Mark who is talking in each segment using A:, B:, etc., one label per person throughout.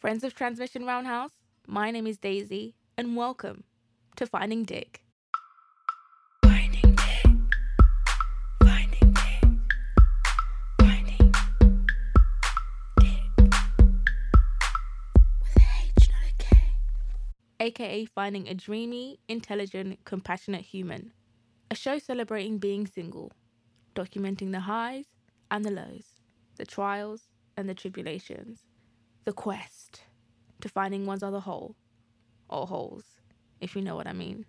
A: Friends of Transmission Roundhouse, my name is Daisy, and welcome to Finding Dick. Finding Dick. Finding Dick. Finding Dick. With a H, not a K. AKA Finding a Dreamy, Intelligent, Compassionate Human. A show celebrating being single, documenting the highs and the lows, the trials and the tribulations, the quest to finding one's other whole, or holes, if you know what I mean.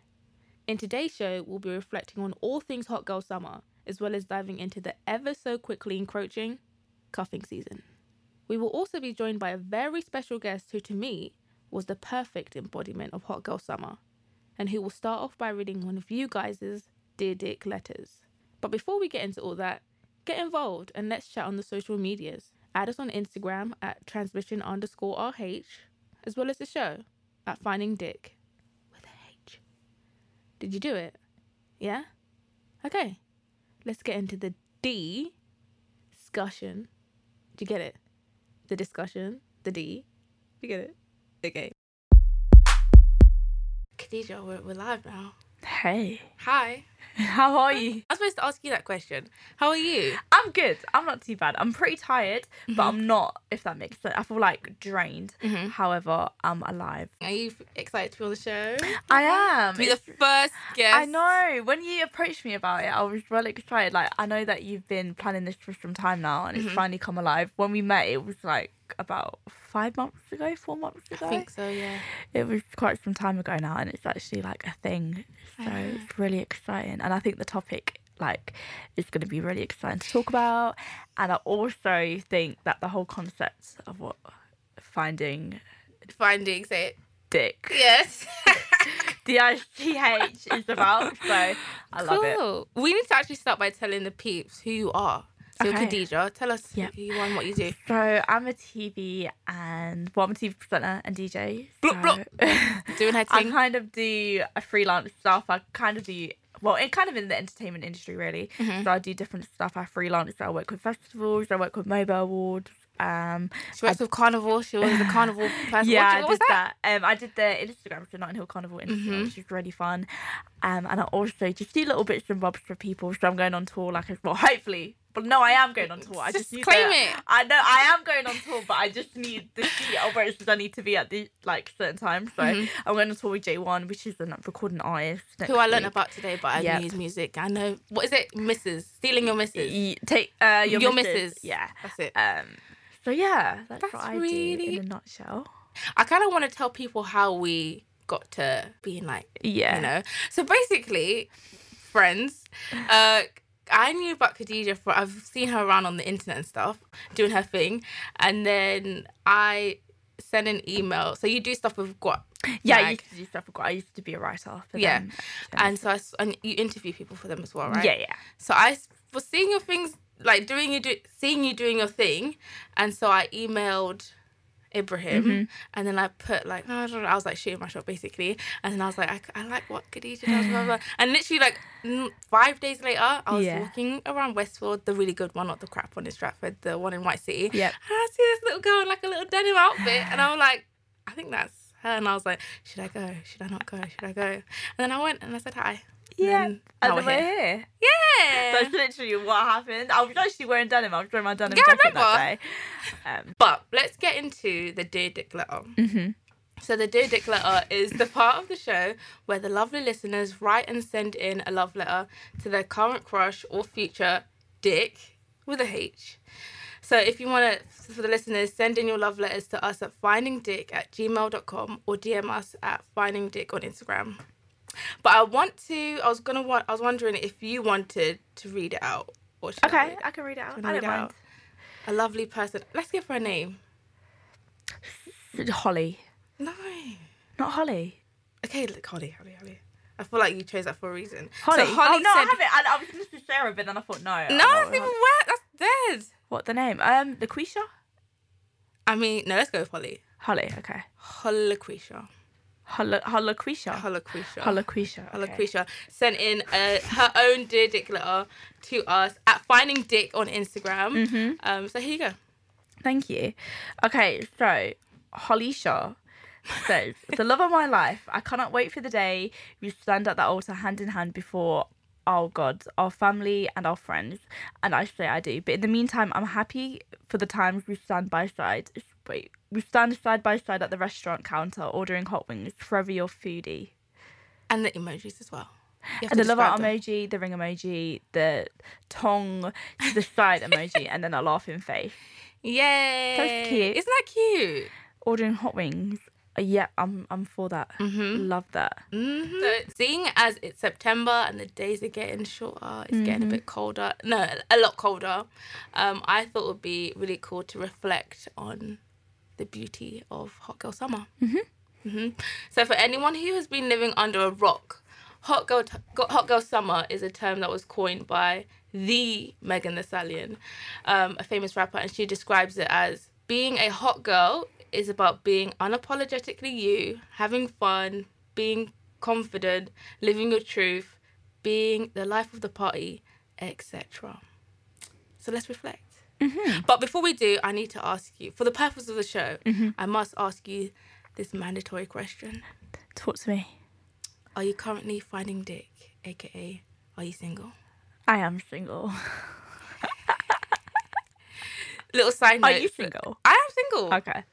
A: In today's show, we'll be reflecting on all things Hot Girl Summer, as well as diving into the ever so quickly encroaching cuffing season. We will also be joined by a very special guest who, to me, was the perfect embodiment of Hot Girl Summer, and who will start off by reading one of you guys' Dear Dick letters. But before we get into all that, get involved and let's chat on the social medias. Add us on Instagram at transmission underscore RH, as well as the show at Finding Dick with a H. Did you do it? Yeah? Okay. Let's get into the D discussion. Did you get it? The discussion, the D. Did you get it? Okay. Khadija, we're, we're live now.
B: Hey,
A: Hi.
B: how are you?
A: I was supposed to ask you that question. How are you?
B: I'm good. I'm not too bad. I'm pretty tired, but
A: Mm-hmm.
B: I'm not, if that makes sense. I feel like drained.
A: Mhm.
B: However, I'm alive.
A: Are you excited to be on the show?
B: I am.
A: To be the first guest.
B: I know. When you approached me about it, I was really excited. Like, I know that you've been planning this for some time now, and
A: Mhm.
B: it's finally come alive. When we met, it was like about five months ago, four months ago.
A: I think so, yeah.
B: It was quite some time ago now, and it's actually like a thing. So
A: know.
B: it's really exciting, and I think the topic like is going to be really exciting to talk about. And I also think that the whole concept of what finding
A: Finding, say it.
B: dick,
A: Yes.
B: D I C H, is about. So I love it.
A: We need to actually start by telling the peeps who you are. So,
B: Okay.
A: Khadija, tell us
B: Yep.
A: who you are and what you do.
B: So I'm a TV and well, I'm a TV presenter and DJ.
A: Bloop,
B: so
A: Doing her thing.
B: I kind of do a freelance stuff. I kind of do well, in kind of in the entertainment industry really.
A: Mhm.
B: So I do different stuff. I freelance. I work with festivals. I work with MOBO awards. Um,
A: She works with Carnival. She was the Carnival person.
B: yeah,
A: what,
B: I
A: what was
B: did
A: that?
B: that. Um, I did the Instagram for Notting Hill Carnival Instagram,
A: Mhm.
B: which was really fun. Um, and I also just do little bits and bobs for people. So I'm going on tour, like as well. Hopefully, but no, I am going on tour. I just,
A: claim
B: the-
A: it.
B: I know I am going on tour, but I just need the sheet of where I need to be at the like certain times. So
A: Mhm.
B: I'm going on tour with J1, which is a recording artist.
A: Who I learned about today, but I
B: Yep.
A: knew his music. I know. What is it? Mrs. Stealing Your. Mrs.
B: Take uh, your,
A: Your
B: missus.
A: missus.
B: Yeah.
A: That's it.
B: Um. So yeah, that's,
A: That's
B: what I do
A: really-
B: in a nutshell.
A: I kind of want to tell people how we got to being like
B: Yeah.
A: you know. So basically, friends, uh, I knew about Khadija for I've seen her around on the internet and stuff, doing her thing, and then I sent an email. So you do stuff with Guap,
B: Yeah, I used to do stuff. with- what? I used to be a writer. For
A: Yeah.
B: them.
A: and so I, and you interview people for them as well, right?
B: yeah, yeah.
A: So I was seeing your things, like doing you do, seeing you doing your thing, and so I emailed Ibrahim,
B: Mm-hmm.
A: and then I put like I, don't know, I was like shooting my shot basically, and then I was like I, I like what Khadija does, blah, blah. and literally like five days later, I was
B: Yeah.
A: walking around Westfield, the really good one, not the crap one in Stratford, the one in White City,
B: Yep.
A: and I see this little girl in like a little denim outfit, and I was like, I think that's her, and I was like, should I go? Should I not go? Should I go? And then I went and I said hi.
B: Yeah.
A: And
B: And
A: now
B: then
A: we're here. Yeah.
B: That's literally what happened. I was actually wearing denim. I was wearing my denim
A: Yeah,
B: jacket that day. Um,
A: But let's get into the Dear Dick letter.
B: mhm.
A: So the Dear Dick letter is the part of the show where the lovely listeners write and send in a love letter to their current crush or future dick with a H. So if you want to, for the listeners, send in your love letters to us at findingdick at gmail.com or DM us at findingdick on Instagram. But I want to, I was gonna want, I was wondering if you wanted to read it out. Or should I
B: Okay,
A: read?
B: I can read it out. I
A: read
B: don't mind.
A: out? A lovely person. Let's give her a name.
B: Holly.
A: No.
B: Not Holly.
A: Okay, look, Holly, Holly, Holly. I feel like you chose that for a reason.
B: Holly.
A: So Holly
B: oh, no, I haven't. I, I was to say Sarah, but then I thought, no.
A: No,
B: with
A: even worse. That's dead.
B: What, the name? Um, LaQuisha?
A: I mean, no, let's go with Holly.
B: Holly, okay.
A: Holoquisha.
B: Holla, Holoquisha.
A: Holoquisha.
B: Holoquisha.
A: Holoquisha sent in uh, her own dear dick letter to us at Finding Dick on Instagram.
B: Mhm.
A: Um, so here you go.
B: Thank you. Okay, so Holisha says, The love of my life. I cannot wait for the day we stand at the altar hand in hand before our God, our family, and our friends. And I say I do. But in the meantime, I'm happy for the times we stand by side. Wait, we stand side by side at the restaurant counter ordering hot wings. Forever your foodie.
A: And the emojis as well.
B: And the love heart emoji, the ring emoji, the tongue, the side emoji, and then a laughing face.
A: Yay!
B: cute.
A: Isn't that cute?
B: Ordering hot wings. Uh, yeah, I'm I'm for that.
A: Mm-hmm.
B: Love that.
A: Mm-hmm. So seeing as it's September and the days are getting shorter, it's getting a bit colder. No, a lot colder. Um, I thought it would be really cool to reflect on the beauty of Hot Girl Summer. Mm-hmm. hmm So for anyone who has been living under a rock, Hot Girl Hot Girl Summer is a term that was coined by the Megan Thee Stallion, um, a famous rapper, and she describes it as being a hot girl is about being unapologetically you, having fun, being confident, living your truth, being the life of the party, etc. So let's reflect. But before we do, I need to ask you, for the purpose of the show, I must ask you this mandatory question.
B: Talk to me.
A: Are you currently finding dick, aka are you single?
B: I am single.
A: Little side note.
B: Are you single?
A: I am single.
B: Okay.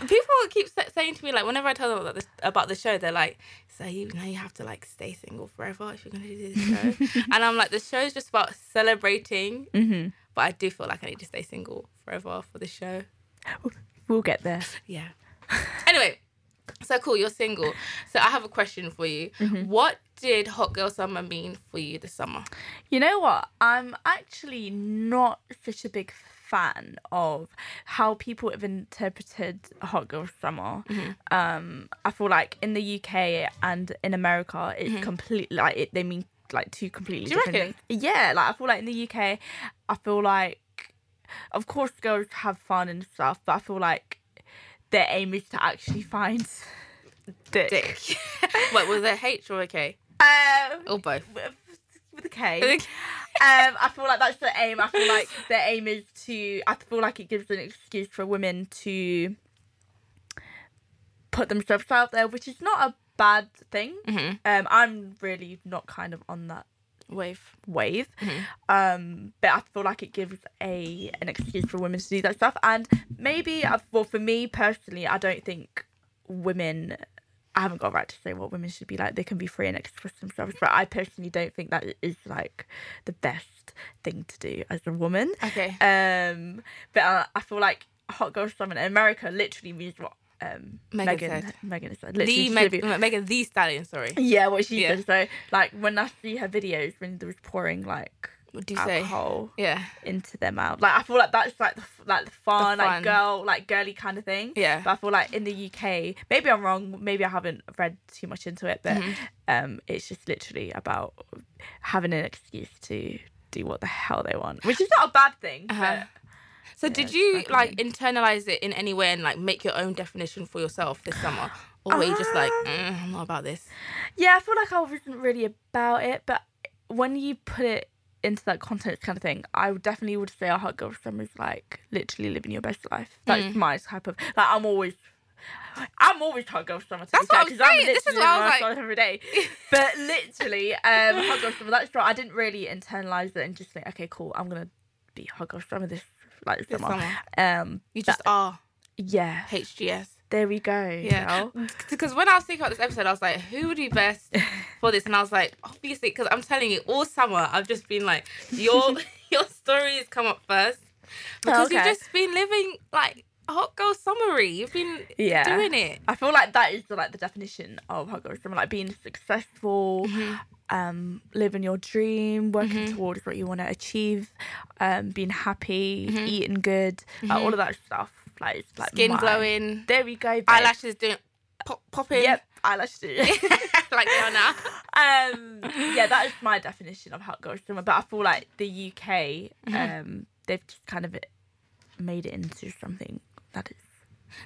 A: People keep saying to me like whenever I tell them about this about the show, they're like, "So you know you have to like stay single forever if you're gonna do this show." and I'm like, the show is just about celebrating,
B: hmm
A: but I do feel like I need to stay single forever for the show.
B: We'll get there.
A: Yeah. anyway, so cool. You're single. So I have a question for you.
B: Mm-hmm.
A: What did Hot Girl Summer mean for you this summer?
B: You know what? I'm actually not such a big fan of how people have interpreted Hot Girl Summer. Um, I feel like in the UK and in America, it's completely like it, they mean like two completely
A: Do you
B: different
A: reckon?
B: things. Yeah, like I feel like in the UK, I feel like, of course, girls have fun and stuff, but I feel like their aim is to actually find dick.
A: Dick. what was it? H or a K?
B: Um,
A: Or both?
B: with, with a K. um, I feel like that's the aim. I feel like the aim is to. I feel like it gives an excuse for women to put themselves out there, which is not a bad thing.
A: Mhm.
B: Um, I'm really not kind of on that
A: Wave.
B: wave.
A: Mhm.
B: Um, but I feel like it gives a an excuse for women to do that stuff. And maybe, uh, well, for me personally, I don't think women. I haven't got a right to say what women should be like. They can be free and express themselves, but I personally don't think that is like the best thing to do as a woman.
A: Okay.
B: Um, but uh, I feel like hot girl summer in America literally means what um
A: Megan
B: Megan
A: said.
B: Megan said.
A: the Meg- Megan Thee Stallion. Sorry.
B: yeah, what she
A: Yeah.
B: said. So like when I see her videos when there was pouring like
A: What do you say?
B: alcohol
A: Yeah.
B: into their mouth, like I feel like that's like the like the fun,
A: fun.
B: like girl, like girly kind of thing.
A: Yeah.
B: But I feel like in the UK, maybe I'm wrong. Maybe I haven't read too much into it, but
A: Mm-hmm.
B: um, it's just literally about having an excuse to do what the hell they want, which is not a bad thing.
A: Uh-huh. So did you
B: like
A: internalize it in any way and like make your own definition for yourself this summer, or were you just like,
B: Um,
A: mm, I'm not about this?
B: Yeah, I feel like I wasn't really about it, but when you put it into that context kind of thing, I would definitely would say a hot girl summer is like literally living your best life. That's
A: Mm.
B: my type of like. I'm always. I'm always hot girl summer. to
A: That's
B: fair,
A: what I'm saying. This is
B: literally
A: why I was like-
B: every day. But literally, um, hot girl summer. That's right. I didn't really internalize it and just think, okay, cool. I'm gonna be hot girl summer this like
A: This
B: summer.
A: summer.
B: Um,
A: You
B: that-
A: just are
B: yeah.
A: HGS.
B: There we go.
A: Yeah. Because when I was thinking about this episode, I was like, who would be best for this? And I was like, obviously, because I'm telling you, all summer I've just been like, your your stories come up first because you've just been living like hot girl summary. You've been
B: Yeah.
A: doing it.
B: I feel like that is the, like the definition of hot girl summer, like being successful,
A: Mm-hmm.
B: um, living your dream, working towards what you want to achieve, um, being happy, eating good, like, all of that stuff. Like, it's like
A: Mm-hmm. Skin
B: my-
A: glowing,
B: There we go. babe.
A: eyelashes doing pop popping.
B: Yep, eyelashes.
A: doing like they are now.
B: um, yeah, that is my definition of hot girl summer. But I feel like the UK,
A: Mm-hmm.
B: um, they've just kind of made it into something that is.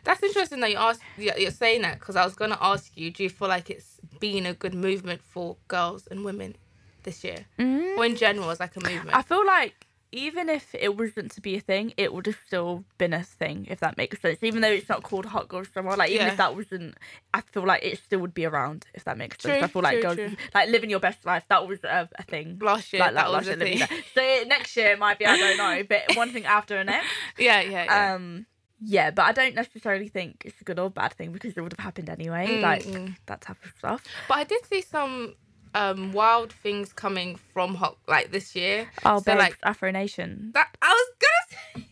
A: That's interesting that you asked. You're saying that because I was gonna ask you. Do you feel like it's been a good movement for girls and women this year, or in general as like a movement?
B: I feel like even if it wasn't to be a thing, it would have still been a thing if that makes sense. Even though it's not called hot girl summer, like even
A: Yeah.
B: if that wasn't, I feel like it still would be around if that makes sense. I feel like
A: true,
B: girls
A: true.
B: like living your best life. That was a, a thing.
A: Last year,
B: like,
A: that
B: like
A: was a thing.
B: So next year might be I don't know, but one thing after the next.
A: Yeah, yeah, yeah.
B: Um, yeah, but I don't necessarily think it's a good or bad thing because it would have happened anyway.
A: Mm,
B: like
A: mm.
B: that type of stuff.
A: But I did see some um wild things coming from hot like this year.
B: Oh,
A: so
B: babes,
A: like
B: Afro Nation.
A: that I was gonna say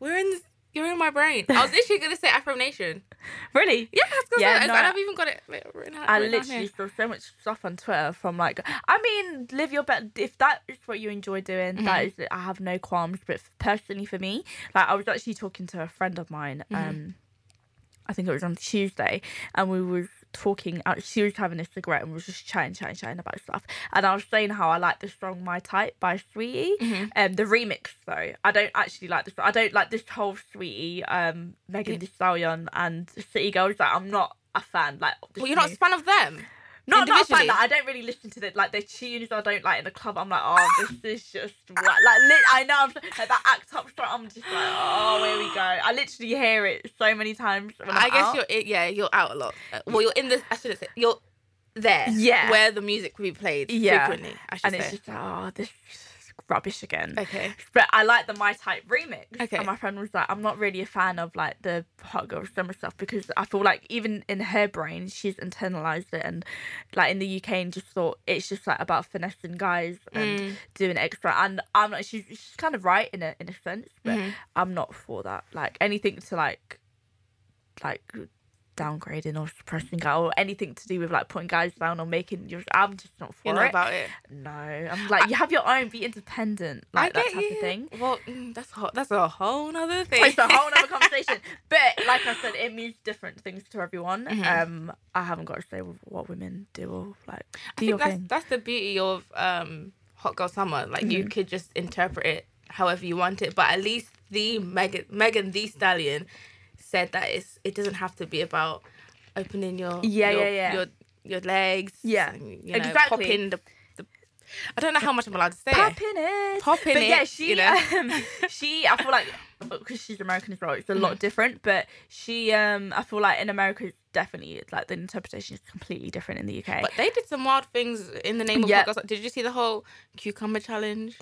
A: we're in in my brain. I was literally gonna say Afro Nation.
B: Really?
A: Yeah, I
B: Yeah,
A: that.
B: no,
A: and
B: I-
A: I've even got it written out.
B: I literally saw so much stuff on Twitter from like, I mean, live your best. If that is what you enjoy doing, that
A: Mm-hmm.
B: is, I have no qualms. But personally, for me, like, I was actually talking to a friend of mine.
A: Mm-hmm.
B: Um, I think it was on Tuesday, and we was talking. Uh, she was having a cigarette, and was just chatting, chatting, chatting about stuff. And I was saying how I like the song "My Type" by Saweetie.
A: Mm-hmm.
B: Um, the remix though, I don't actually like this. I don't like this whole Saweetie, um, Megan
A: Yeah.
B: Thee Stallion and City Girls. Like, I'm not a fan. Like,
A: Well, you're not a fan of them.
B: Not not a fan.
A: individually?
B: Like, I don't really listen to the like the tunes. I don't like in the club. I'm like, oh, this is just what like. Lit, I know. I'm like that act up song. I'm just like, oh, here we go. I literally hear it so many times.
A: I guess
B: out.
A: you're yeah you're out a lot. Uh, Well, you're in the I shouldn't say you're there.
B: Yeah.
A: where the music will be played
B: Yeah.
A: frequently. I should
B: and
A: say.
B: it's just like, oh, this is rubbish again.
A: okay.
B: But I like the My Type remix.
A: Okay.
B: And my friend was like, I'm not really a fan of like the hot girl summer stuff because I feel like even in her brain, she's internalized it and like in the UK and just thought it's just like about finessing guys and
A: Mm.
B: doing extra. And I'm like, she's, she's kind of right in a in a sense, but
A: Mhm.
B: I'm not for that. Like anything to like, like downgrading or suppressing or anything to do with like putting guys down or making your. I'm just not for
A: You're not
B: it.
A: about it.
B: no, I'm like you have your own, be independent, like
A: I
B: that type
A: you.
B: of thing.
A: Well, mm, that's ho- that's a whole nother thing.
B: It's a whole other conversation. But like I said, it means different things to everyone.
A: Mhm.
B: Um, I haven't got to say what women do or like
A: I
B: do your
A: think that's
B: thing.
A: that's the beauty of um Hot Girl Summer. Like you
B: Mhm.
A: could just interpret it however you want it, but at least the Megan Megan Thee Stallion said that it's it doesn't have to be about opening your
B: Yeah,
A: your,
B: yeah, yeah.
A: your your legs.
B: Yeah,
A: and, you know,
B: exactly.
A: Popping the, the I don't know how much I'm allowed to say.
B: Popping it,
A: Popping
B: but yeah, she,
A: you know?
B: um, she, I feel like because she's American as well, it's a lot different. But she, um, I feel like in America, definitely it's like the interpretation is completely different in the UK.
A: But they did some wild things in the name of Girl Summer. Did you see the whole cucumber challenge?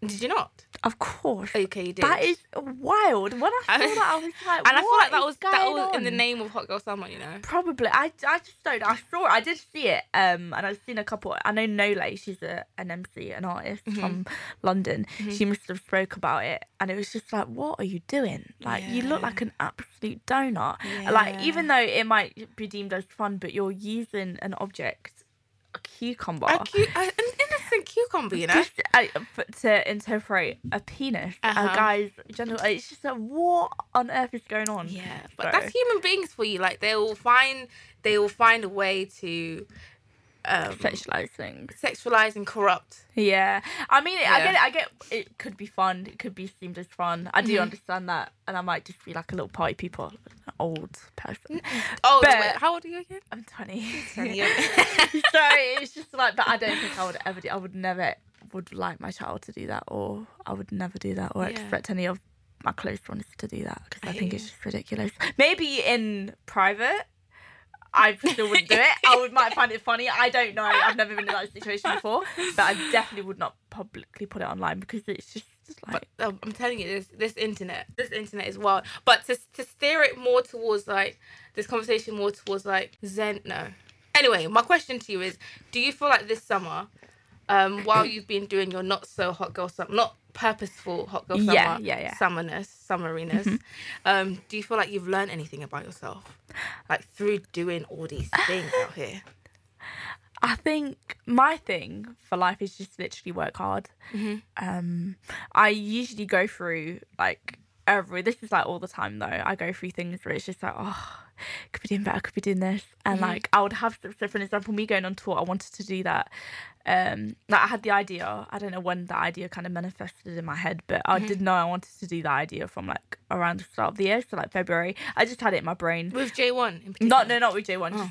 A: Did you not?
B: of course,
A: Okay, you did.
B: that is wild. When I saw
A: I-
B: that, I was like,
A: and I feel like that was that was in the name of Hot Girl Summer, you know.
B: Probably. I, I just don't. I saw it. I did see it. Um, and I've seen a couple. I know Nolay. She's a an MC, an artist
A: Mhm.
B: from London.
A: Mhm.
B: She must have spoke about it, and it was just like, what are you doing? Like, you look like an absolute donut. Like, even though it might be deemed as fun, but you're using an object, a cucumber,
A: a cu- a- an innocent cucumber, you know.
B: just uh, f- to interpret a penis,
A: Uh-huh.
B: a guy's genital. It's just like, what on earth is going on?
A: Yeah, but
B: So-
A: that's human beings for you. Like they will find they will find a way to um,
B: Sexualize things.
A: sexualize and corrupt.
B: Yeah, I mean, I get it. I get it. Could be fun. It could be seemed as fun. I do
A: Mhm.
B: understand that, and I might just be like a little party people, old person.
A: Oh,
B: But-
A: wait, how old are you again?
B: I'm twenty.
A: 20.
B: so it's just like, but I don't think I would ever do. I would never would like my child to do that, or I would never do that, or
A: Yeah.
B: expect any of my close ones to do that because I,
A: I
B: think it's just ridiculous. Maybe in private. I still wouldn't do it. I would might find it funny. I don't know. I've never been in that situation before, but I definitely would not publicly put it online because it's just like
A: But um, I'm telling you, this this internet, this internet is wild. But to to steer it more towards like this conversation more towards like Zen. No. Anyway, my question to you is: Do you feel like this summer, um, while you've been doing your not so hot girl summer, not purposeful hot girl summer,
B: Yeah, yeah, yeah.
A: summerness, summeriness,
B: Mhm.
A: um, do you feel like you've learned anything about yourself, like through doing all these things out here?
B: I think my thing for life is just literally work hard.
A: Mhm.
B: Um, I usually go through like every. This is like all the time though. I go through things where it's just like, oh, could be doing better, could be doing this, and
A: Mhm.
B: like I would have. So for example, me going on tour, I wanted to do that. Um, like I had the idea. I don't know when the idea kind of manifested in my head, but I
A: Mhm.
B: did know I wanted to do that idea from like around the start of the year, so like February. I just had it in my brain.
A: With J one in particular.
B: Not no, not with J one.
A: Oh.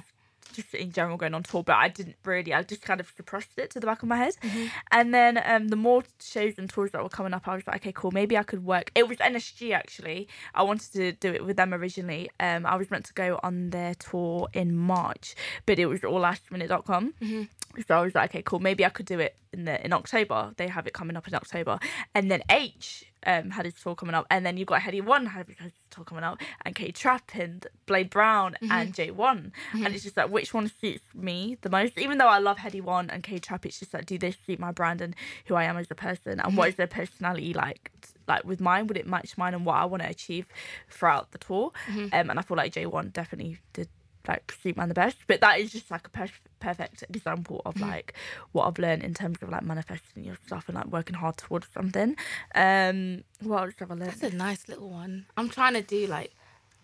B: Just in general going on tour, but I didn't really. I just kind of suppressed it to the back of my head.
A: Mm-hmm.
B: And then um, the more shows and tours that were coming up, I was like, okay, cool. Maybe I could work. It was NSG actually. I wanted to do it with them originally. Um, I was meant to go on their tour in March, but it was all lastminute.com.
A: Mm-hmm.
B: So I was like, okay, cool. Maybe I could do it in the in October. They have it coming up in October, and then Aitch um had his tour coming up, and then you've got Headie One had his tour coming up, and K Trap and Blade Brown and J One, and it's just like which one suits me the most. Even though I love Headie One and K Trap, it's just like do they suit my brand and who I am as a person, and what is their personality like? Like with mine, would it match mine and what I want to achieve throughout the tour? Um, and I feel like J One definitely did like suit man the best but that is just like a perf- perfect example of like what i've learned in terms of like manifesting your stuff and like working hard towards something um what else have i learned
A: That's a nice little one. I'm trying to do like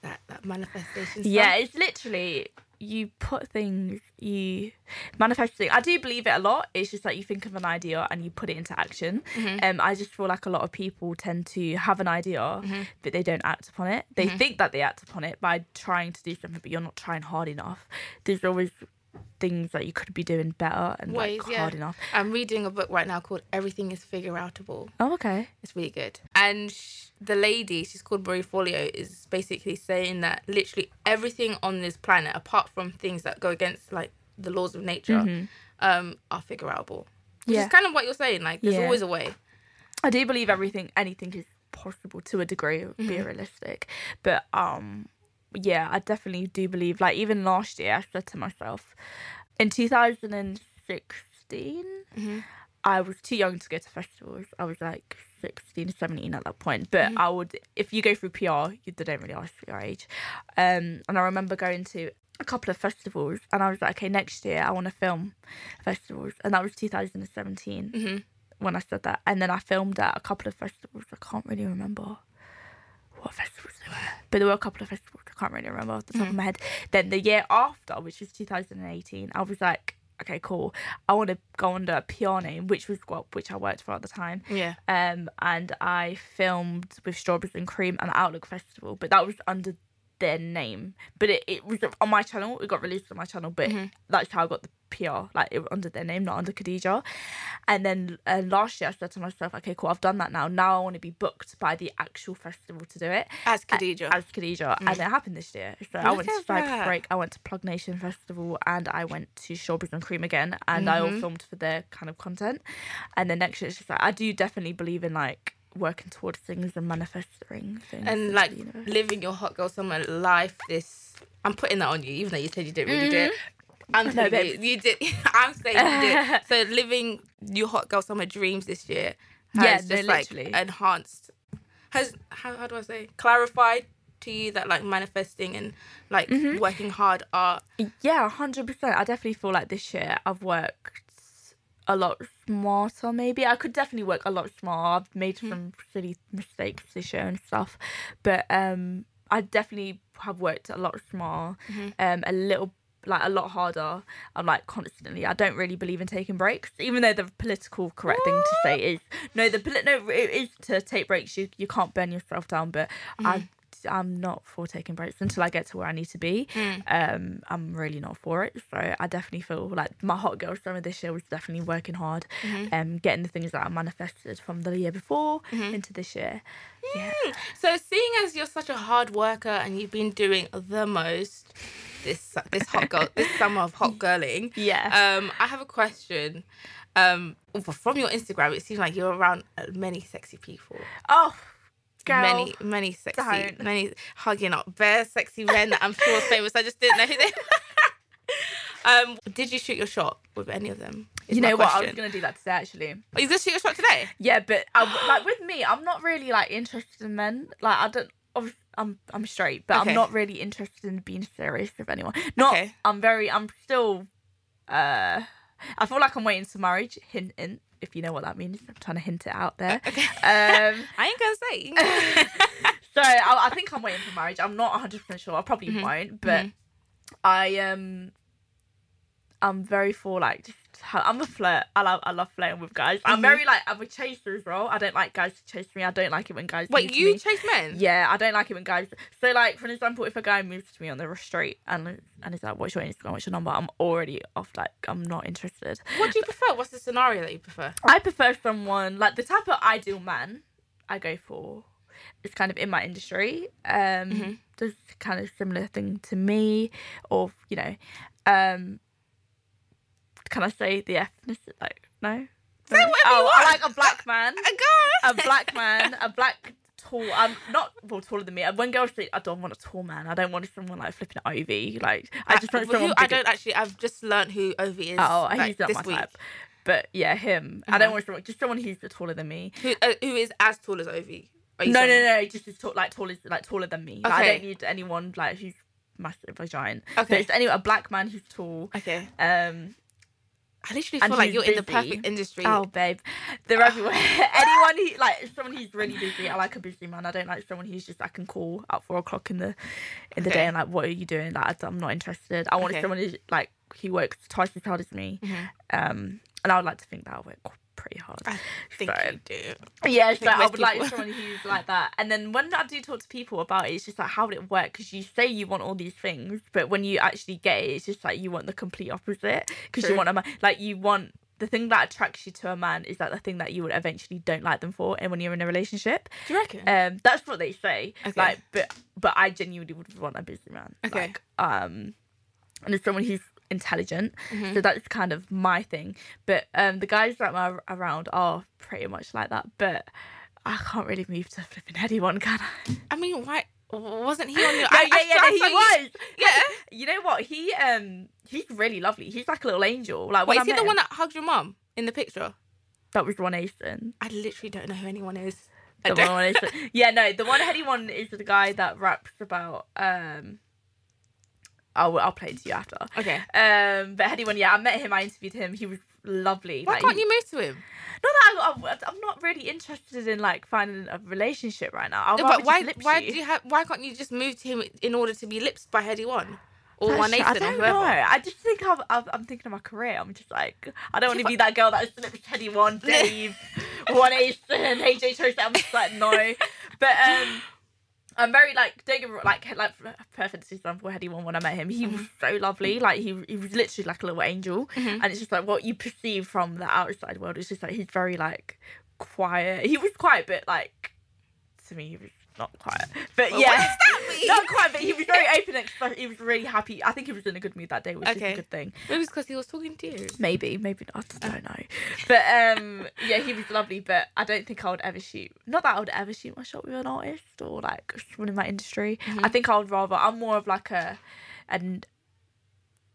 A: that that manifestation.
B: yeah it's literally you put things you manifest things. i do believe it a lot. It's just like you think of an idea and you put it into action. Mm-hmm. Um i just feel like a lot of people tend to have an idea mm-hmm. but they don't act upon it. They mm-hmm. think that they act upon it by trying to do something but you're not trying hard enough. There's always things that you could be doing better and
A: Ways,
B: like
A: yeah.
B: hard enough
A: I'm reading a book right now called Everything is Figure Outable.
B: oh okay
A: It's really good. And sh- the lady, she's called Marie Forleo, is basically saying that literally everything on this planet, apart from things that go against like the laws of nature, um, are figure outable. Which
B: Yeah.
A: is kind of what you're saying. Like, there's
B: Yeah.
A: always a way.
B: I do believe everything, anything is possible to a degree, be
A: Mm-hmm.
B: realistic. But um, yeah, I definitely do believe. Like even last year, I said to myself, in 2016,
A: Mm-hmm.
B: I was too young to go to festivals. I was like 16, 17 at that point. But
A: Mm-hmm.
B: I would, if you go through PR, you they don't really ask for your age. Um, and I remember going to a couple of festivals, and I was like, okay, next year I want to film festivals, and that was 2017
A: Mm-hmm.
B: when I said that. And then I filmed at a couple of festivals. I can't really remember what festivals were, but there were a couple of festivals. I can't really remember off the top of my head. Then the year after, which was 2018, I was like, okay, cool. I want to go under name, which was what which I worked for at the time.
A: Yeah.
B: Um, and I filmed with Strawberries and Cream and Outlook Festival, but that was under their name. But it, it was on my channel. It got released on my channel, but that's how I got the PR, like it was under their name, not under Khadija. And then uh, last year, I said to myself, okay, cool, I've done that now. Now I want to be booked by the actual festival to do it.
A: As Khadija.
B: As Khadija, and it happened this year. So I went to Cypress. Break, I went to Plug Nation Festival, and I went to Strawberries and Cream again, and I all
A: Mm-hmm.
B: filmed for their kind of content. And then next year, it's just like I do definitely believe in like working towards things and manifesting things.
A: and like
B: the universe.
A: living your hot girl summer life this i'm putting that on you even though you said you didn't really do it i'm
B: Mm-hmm. No,
A: saying you, you did i'm saying you did so living your hot girl summer dreams this year has
B: Yeah, no,
A: just like enhanced has how, how do i say clarified to you that like manifesting and like
B: Mm-hmm.
A: working hard are
B: Yeah, hundred percent. I definitely feel like this year I've worked a lot smarter. Maybe I could definitely work a lot smarter. I've made some silly mistakes this year and stuff, but um, I definitely have worked a lot smarter. Um, a little like a lot harder. I'm like constantly. I don't really believe in taking breaks, even though the political correct thing to say is no. The no, it is to take breaks. You you can't burn yourself down, but I. I'm not for taking breaks until I get to where I need to be. Um, I'm really not for it. So I definitely feel like my hot girl summer this year was definitely working hard, um, getting the things that I manifested from the year before into this year. Yeah.
A: so seeing as you're such a hard worker and you've been doing the most this this hot girl this summer of hot girling
B: Yeah.
A: Um, I have a question. Um, from your Instagram, it seems like you're around many sexy people,
B: oh, girl.
A: many, many sexy,
B: don't.
A: many hugging up bare sexy men that I'm sure are famous. I just didn't know who they. um, did you shoot your shot with any of them? is
B: You know what? I was gonna do that today actually.
A: Are you gonna shoot your shot today?
B: Yeah, but I, like with me, I'm not really like interested in men. Like I don't. I'm I'm straight, but
A: Okay.
B: I'm not really interested in being serious with anyone. Not.
A: Okay.
B: I'm very. I'm still. Uh, I feel like I'm waiting to marriage. Hint, hint. If you know what that means, I'm trying to hint it out there.
A: Okay.
B: Um.
A: I ain't gonna say.
B: So I, I think I'm waiting for marriage. I'm not 100 percent sure. I probably
A: Mm-hmm.
B: won't, but I um. I'm very for like just I'm a flirt. I love I love flirting with guys. I'm
A: Mhm.
B: very like I'm a chaser as well. I don't like guys to chase me. I don't like it when guys
A: Wait, you
B: me.
A: chase men?
B: Yeah, I don't like it when guys. So like for example, if a guy moves to me on the street and and he's like, "What's your Instagram? What's your number?" I'm already off. Like I'm not interested.
A: What do you prefer? What's the scenario that you prefer?
B: I prefer someone like the type of ideal man I go for is kind of in my industry. Um,
A: Mhm.
B: does kind of similar thing to me, or you know, um, can I say the ethnicity? Like no.
A: Say
B: No?
A: whatever
B: oh,
A: you
B: I
A: want.
B: like a black man,
A: A girl.
B: a black man, a black tall. I'm not well taller than me. When girls say I don't want a tall man, I don't want someone like flipping Ovie. Like I just want
A: Well,
B: someone.
A: who, I don't actually. I've just learned who Ovie is.
B: Oh,
A: like,
B: he's not
A: this
B: my
A: week.
B: type. But yeah, him. I
A: Uh-huh.
B: don't want someone, just someone who's taller than me.
A: Who, uh, who is as tall as Ovie? You
B: No, no, no, just as tall, like tall as like taller than me. Like, I don't need anyone like who's massive or giant. But
A: Okay.
B: it's any a black man who's tall.
A: Okay.
B: Um,
A: I literally
B: And
A: feel like you're in the perfect industry.
B: oh babe, they're everywhere. anyone who like someone who's really busy. I like a busy man. I don't like someone who's just I can call at four o'clock in the in the
A: Okay.
B: day and like, what are you doing? Like I'm not interested. I want
A: Okay.
B: someone who's like he works twice as hard as me.
A: Mhm.
B: Um, and I would like to think that I work pretty hard.
A: I think
B: So-
A: you do.
B: Yeah, so
A: think
B: I would like someone who's like that. And then when I do talk to people about it, it's just like, how would it work? Because you say you want all these things, but when you actually get it, it's just like you want the complete opposite. Because you want a man, like you want the thing that attracts you to a man is that the thing that you would eventually don't like them for, and when you're in a relationship,
A: Do you reckon?
B: um, that's what they say.
A: Okay.
B: Like, but but I genuinely would want a busy man.
A: Okay.
B: Like, um, and it's someone who's intelligent.
A: Mhm.
B: So that's kind of my thing. But um, the guys that are around are pretty much like that. But I can't really move to flipping anyone, can I?
A: I mean, why wasn't he on your?
B: Yeah, yeah,
A: saw-
B: no, he was.
A: Yeah.
B: You know what? He um he's really lovely. He's like a little angel. Like when
A: Wait,
B: I
A: he the
B: him-
A: one that hugged your mum in the picture?
B: that was Ron Aston.
A: I literally don't know who anyone is.
B: The one Yeah, no, the one Headie One is the guy that raps about um. I'll I'll play it to you after.
A: Okay.
B: Um, but Headie One, yeah, I met him. I interviewed him. He was lovely.
A: Why
B: like,
A: can't you move to him?
B: Not that I, I'm not really interested in like finding a relationship right now. I'll
A: No, but why? Why
B: shoot.
A: do you have? Why can't you just move to him in order to be lips by Headie One or
B: That's
A: One
B: true. I don't
A: whoever?
B: know. I just think I'm, I'm, thinking of my career. I'm just like, I don't want to be that girl that is lips Teddy One, Dave, One Asian, AJ Toast. I'm just like, no. But um, I'm very like, don't get me wrong, like, like perfect example. Headie One when I met him, he was so lovely. Like he, he was literally like a little angel.
A: Mhm.
B: And it's just like what you perceive from the outside world. It's just like he's very like quiet. He was quiet, but like to me, he was not quite, But
A: Well,
B: yeah,
A: what does that mean?
B: not quite. But he was very open. express- He was really happy. I think he was in a good mood that day, which is a good thing.
A: Maybe it's because he was talking to you.
B: Maybe, maybe not. I don't know. But um, yeah, he was lovely. But I don't think I would ever shoot. Not that I would ever shoot my shot with an artist or like someone in my industry. I think I would rather. I'm more of like a, and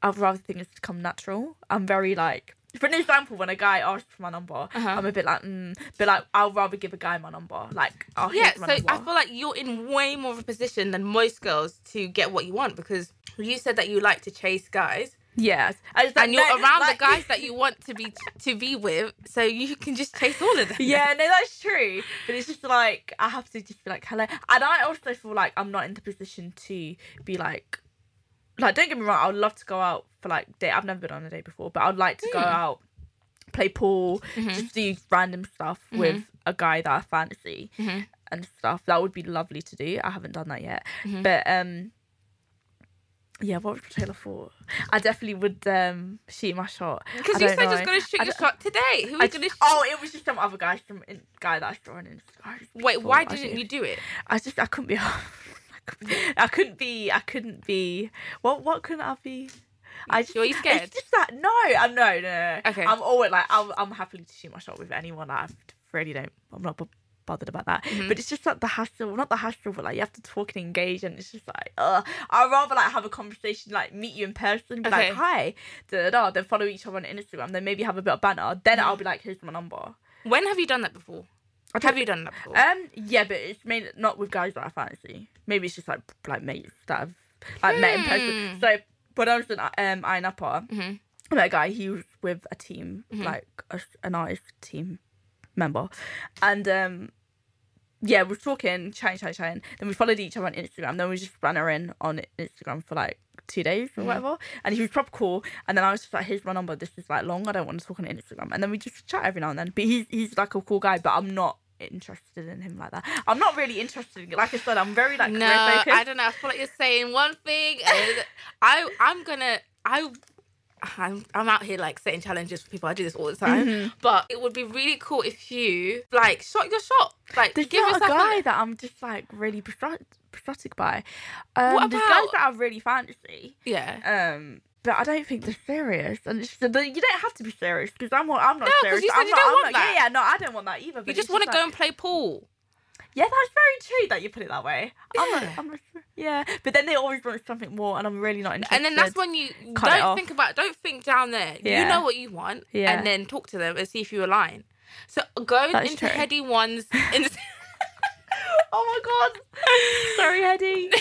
B: I'd rather things to come natural. I'm very like. For an example, when a guy asks for my number,
A: Uh-huh.
B: I'm a bit like, mm, but like, I'll rather give a guy my number. Like, oh,
A: Yeah,
B: my
A: so
B: number.
A: I feel like you're in way more of a position than most girls to get what you want because you said that you like to chase guys
B: yes, just, like,
A: and you're
B: no,
A: around
B: like-
A: the guys that you want to be to be with, so you can just chase all of them.
B: Yeah, no, that's true. But it's just like I have to just be like hello, and I also feel like I'm not in the position to be like, like don't get me wrong, I would love to go out for like date. I've never been on a date before, but I'd like to go
A: Mm.
B: out, play pool,
A: Mhm.
B: just do random stuff with a guy that I fancy
A: Mhm.
B: and stuff. That would be lovely to do. I haven't done that yet,
A: Mhm.
B: but um. Yeah, what would Taylor for? I definitely would um shoot my shot.
A: Because you said
B: know.
A: going to shoot
B: I
A: your shot today. Who was going to?
B: just- oh, it was just some other guy, some in, guy that I saw on Instagram.
A: Wait, why didn't you do it?
B: I just I couldn't be. I couldn't- be. I couldn't be. What? What couldn't I be? I just,
A: Were you scared?
B: It's just that no, I'm no, no, no.
A: Okay.
B: I'm always like I'm. I'm happy to shoot my shot with anyone. I really don't. I'm not b- bothered about that.
A: Mhm.
B: But it's just like the hassle. Not the hassle, but like you have to talk and engage, and it's just like, uh, I'd rather like have a conversation, like meet you in person, be
A: Okay.
B: like, hi, da da da, then follow each other on Instagram, then maybe have a bit of banter. Then I'll be like, here's my number.
A: When have you done that before?
B: I
A: Have you done that before?
B: Um, yeah, but it's mainly not with guys that I fancy. Maybe it's just like like mates that I've like met in person.
A: Hmm.
B: So when I was in um Ayia Napa,
A: Mhm.
B: I met a guy. He was with a team,
A: Mhm.
B: like a, an artist team member, and um. Yeah, we were talking, chatting, chatting, chatting. Then we followed each other on Instagram. Then we just ran her in on Instagram for like two days or whatever. And he was proper cool. And then I was just like, here's my number. This is like long. I don't want to talk on Instagram. And then we just chat every now and then. But he's he's like a cool guy, but I'm not interested in him like that. I'm not really interested in like I said, I'm very like
A: no. I don't know. I feel like you're saying one thing. I I'm gonna I. I'm, I'm out here like setting challenges for people. I do this all the time,
B: Mhm.
A: but it would be really cool if you like shot your shot. Like
B: There's
A: give
B: not a guy that I'm just like really prostatic by. Um,
A: What
B: there's guys
A: about-
B: that I really fancy.
A: yeah.
B: Um, but I don't think they're serious, and it's, you don't have to be serious because I'm not. I'm not
A: No,
B: serious.
A: you said
B: I'm
A: you
B: not,
A: don't
B: I'm
A: want
B: not,
A: that.
B: Yeah, yeah, no, I don't want that either.
A: You just want to
B: like-
A: go and play pool.
B: Yeah, that's very true that you put it that way. I'm
A: Yeah.
B: a, I'm a, yeah, but then they always want something more, and I'm really not interested.
A: And then that's when you
B: Cut
A: don't think about don't think down there.
B: Yeah.
A: You know what you want.
B: Yeah.
A: And then talk to them and see if you align. So go
B: That's
A: into
B: true.
A: heady ones in
B: oh my god, sorry, Eddie.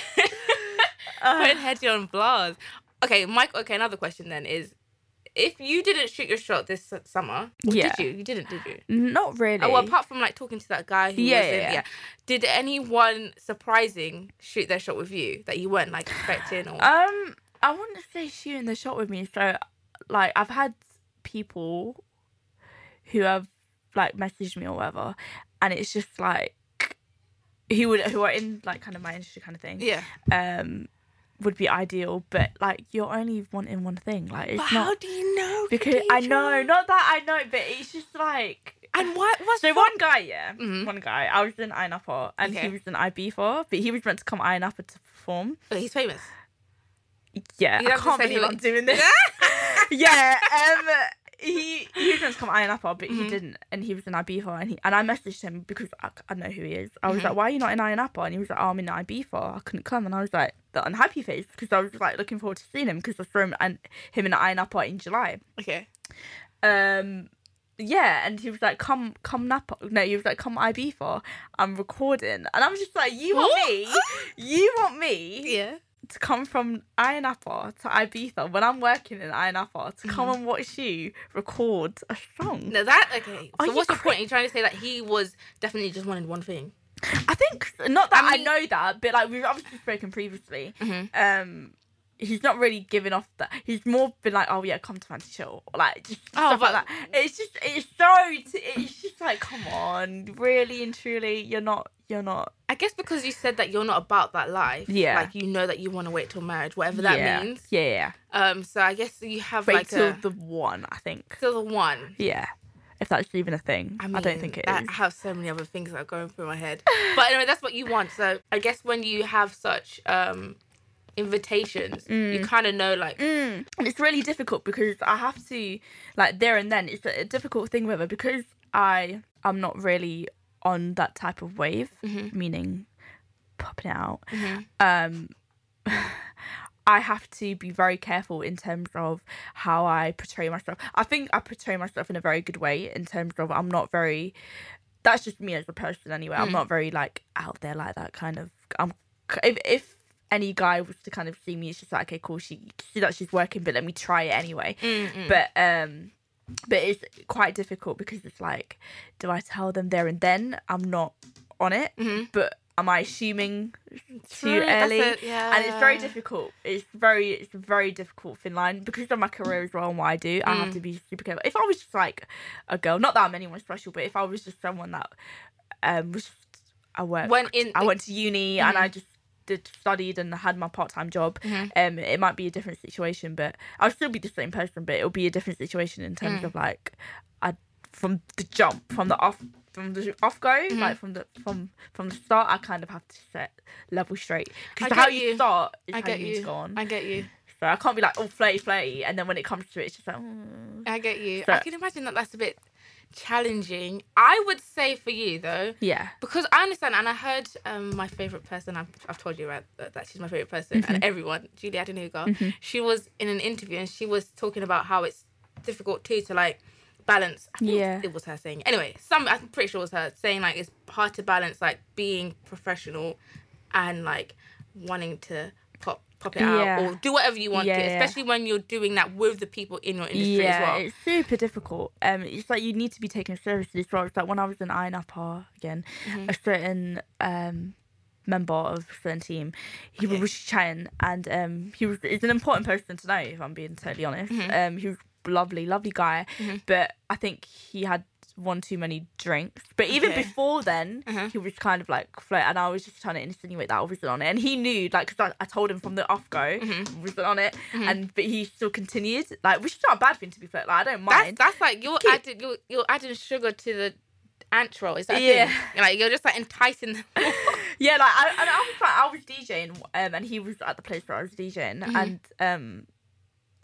B: Uh,
A: put heady on blars. Okay, Mike okay, another question then is if you didn't shoot your shot this summer,
B: Yeah.
A: did you? You didn't, did you?
B: not really.
A: Oh, well, apart from like talking to that guy who
B: Yeah,
A: was in,
B: yeah,
A: yeah,
B: yeah.
A: Did anyone surprising shoot their shot with you that you weren't like expecting or
B: Um, I wouldn't say shooting the shot with me. So, like, I've had people who have like messaged me or whatever, and it's just like who would who are in like kind of my industry kind of thing.
A: Yeah.
B: Um, would be ideal, but like you're only wanting one thing. Like it's
A: But
B: not
A: how do you know?
B: because I know, not that I know, but it's just like.
A: And what was
B: So one guy, yeah,
A: Mhm.
B: one guy. I was in Ayia Napa, and
A: Okay.
B: he was in Ibiza, but he was meant to come Ayia Napa to perform.
A: But he's famous.
B: Yeah,
A: You
B: I
A: don't have to
B: can't believe I'm doing this. yeah, um, he he was meant to come Ayia Napa, but he
A: Mhm.
B: didn't, and he was in Ibiza, and he and I messaged him because I, I know who he is. I was
A: Mhm.
B: like, "Why are you not in Ayia Napa?" And he was like, oh, "I'm in Ibiza, I couldn't come," and I was like, "The unhappy face," because I was like looking forward to seeing him because I saw him and him in Ayia Napa in July.
A: Okay.
B: Um. Yeah, and he was like, "Come, come Napa." No, he was like, "Come Ibiza, I'm recording," and I was just like, "You want
A: What?
B: me? You want me
A: Yeah.
B: To come from Ayia Napa to Ibiza when I'm working in Ayia Napa to come and watch you record a song.
A: No, that okay.
B: Are
A: So what's
B: cra-
A: point? Are you trying to say that he was definitely just wanted one thing?
B: I think not that
A: I
B: I, know that, but like we've obviously spoken previously.
A: Mhm.
B: Um, he's not really giving off that. He's more been like, oh yeah, come to Fancy Chill, like just
A: Oh,
B: stuff like that. It's just it's so t- it's just like come on, really and truly, you're not you're not.
A: I guess because you said that you're not about that life.
B: Yeah.
A: Like you know that you want to wait till marriage, whatever that
B: yeah.
A: means.
B: Yeah, yeah.
A: Um. So I guess you have
B: Wait
A: like
B: till
A: a
B: the one, I think.
A: till the one.
B: Yeah, if that's even a thing.
A: I,
B: I, don't think it
A: that-
B: is.
A: I have so many other things that are going through my head. But anyway, that's what you want. So I guess when you have such um invitations, you kind of know like
B: Mm. And it's really difficult because I have to, like, there and then, it's a, difficult thing with it because I am not really on that type of wave,
A: Mhm.
B: meaning popping out.
A: Mhm.
B: Um, I have to be very careful in terms of how I portray myself. I think I portray myself in a very good way in terms of I'm not very. That's just me as a person anyway. I'm
A: Mm.
B: not very like out there like that kind of. I'm if if any guy was to kind of see me, it's just like okay, cool. She see that she's working, but let me try it anyway.
A: mm, mm.
B: But um, but it's quite difficult because it's like, do I tell them there and then I'm not on it?
A: Mhm.
B: But am I assuming too
A: that's
B: early?
A: it, yeah.
B: And it's very difficult. It's very it's a very difficult thin line because of my career as well and what I do. I have
A: Mm.
B: to be super careful. If I was just like a girl, not that I'm anyone special, but if I was just someone that um was just, I worked,
A: When in-
B: I went to uni and
A: Mhm.
B: I just did studied and had my part time job.
A: Mhm.
B: Um, it might be a different situation, but I'll still be the same person. But it'll be a different situation in terms
A: Mm.
B: of like, I from the jump, from the off, from the off go,
A: Mm-hmm.
B: like from the from from the start, I kind of have to set level straight because how
A: you.
B: you start is
A: I
B: how
A: get
B: you need to go on.
A: I get you.
B: So I can't be like, oh, flirty, flirty, and then when it comes to it, it's just like, mm.
A: I get you.
B: So-
A: I can imagine that that's a bit challenging. I would say for you though,
B: yeah,
A: because I understand, and I heard um, my favorite person. I've, I've told you about that, that she's my favorite person,
B: Mm-hmm.
A: and everyone, Julie Adenuga. She was in an interview and she was talking about how it's difficult too to like balance.
B: Yeah.
A: it was her saying. Anyway, some I'm pretty sure it was her saying like it's hard to balance like being professional and like wanting to pop it
B: Yeah.
A: out or do whatever you want
B: Yeah,
A: to,
B: yeah.
A: especially when you're doing that with the people in your industry
B: yeah,
A: as well.
B: it's super difficult. Um, it's like you need to be taken seriously as well. It's like when I was in Upper again,
A: Mm-hmm.
B: a certain um member of a certain team. He
A: Okay.
B: was chatting, and um, he was. It's an important person to know, if I'm being totally honest.
A: Mhm.
B: Um, he was lovely, lovely guy,
A: Mhm.
B: but I think he had one too many drinks. But even
A: Okay.
B: before then,
A: Uh-huh.
B: he was kind of like float, and I was just trying to insinuate that I wasn't on it, and he knew, like, because I, I told him from the off go,
A: Mhm.
B: Wasn't on it,
A: Mhm.
B: and but he still continued, like, which is not a bad thing to be fair. Like, I don't mind.
A: that's like you're
B: Cute.
A: adding you're, you're adding sugar to the ant roll. Is that
B: Yeah.
A: Like you're just like enticing them.
B: Yeah, like I, and I was like, I was DJing, um, and he was at the place where I was DJing,
A: Mhm.
B: and um,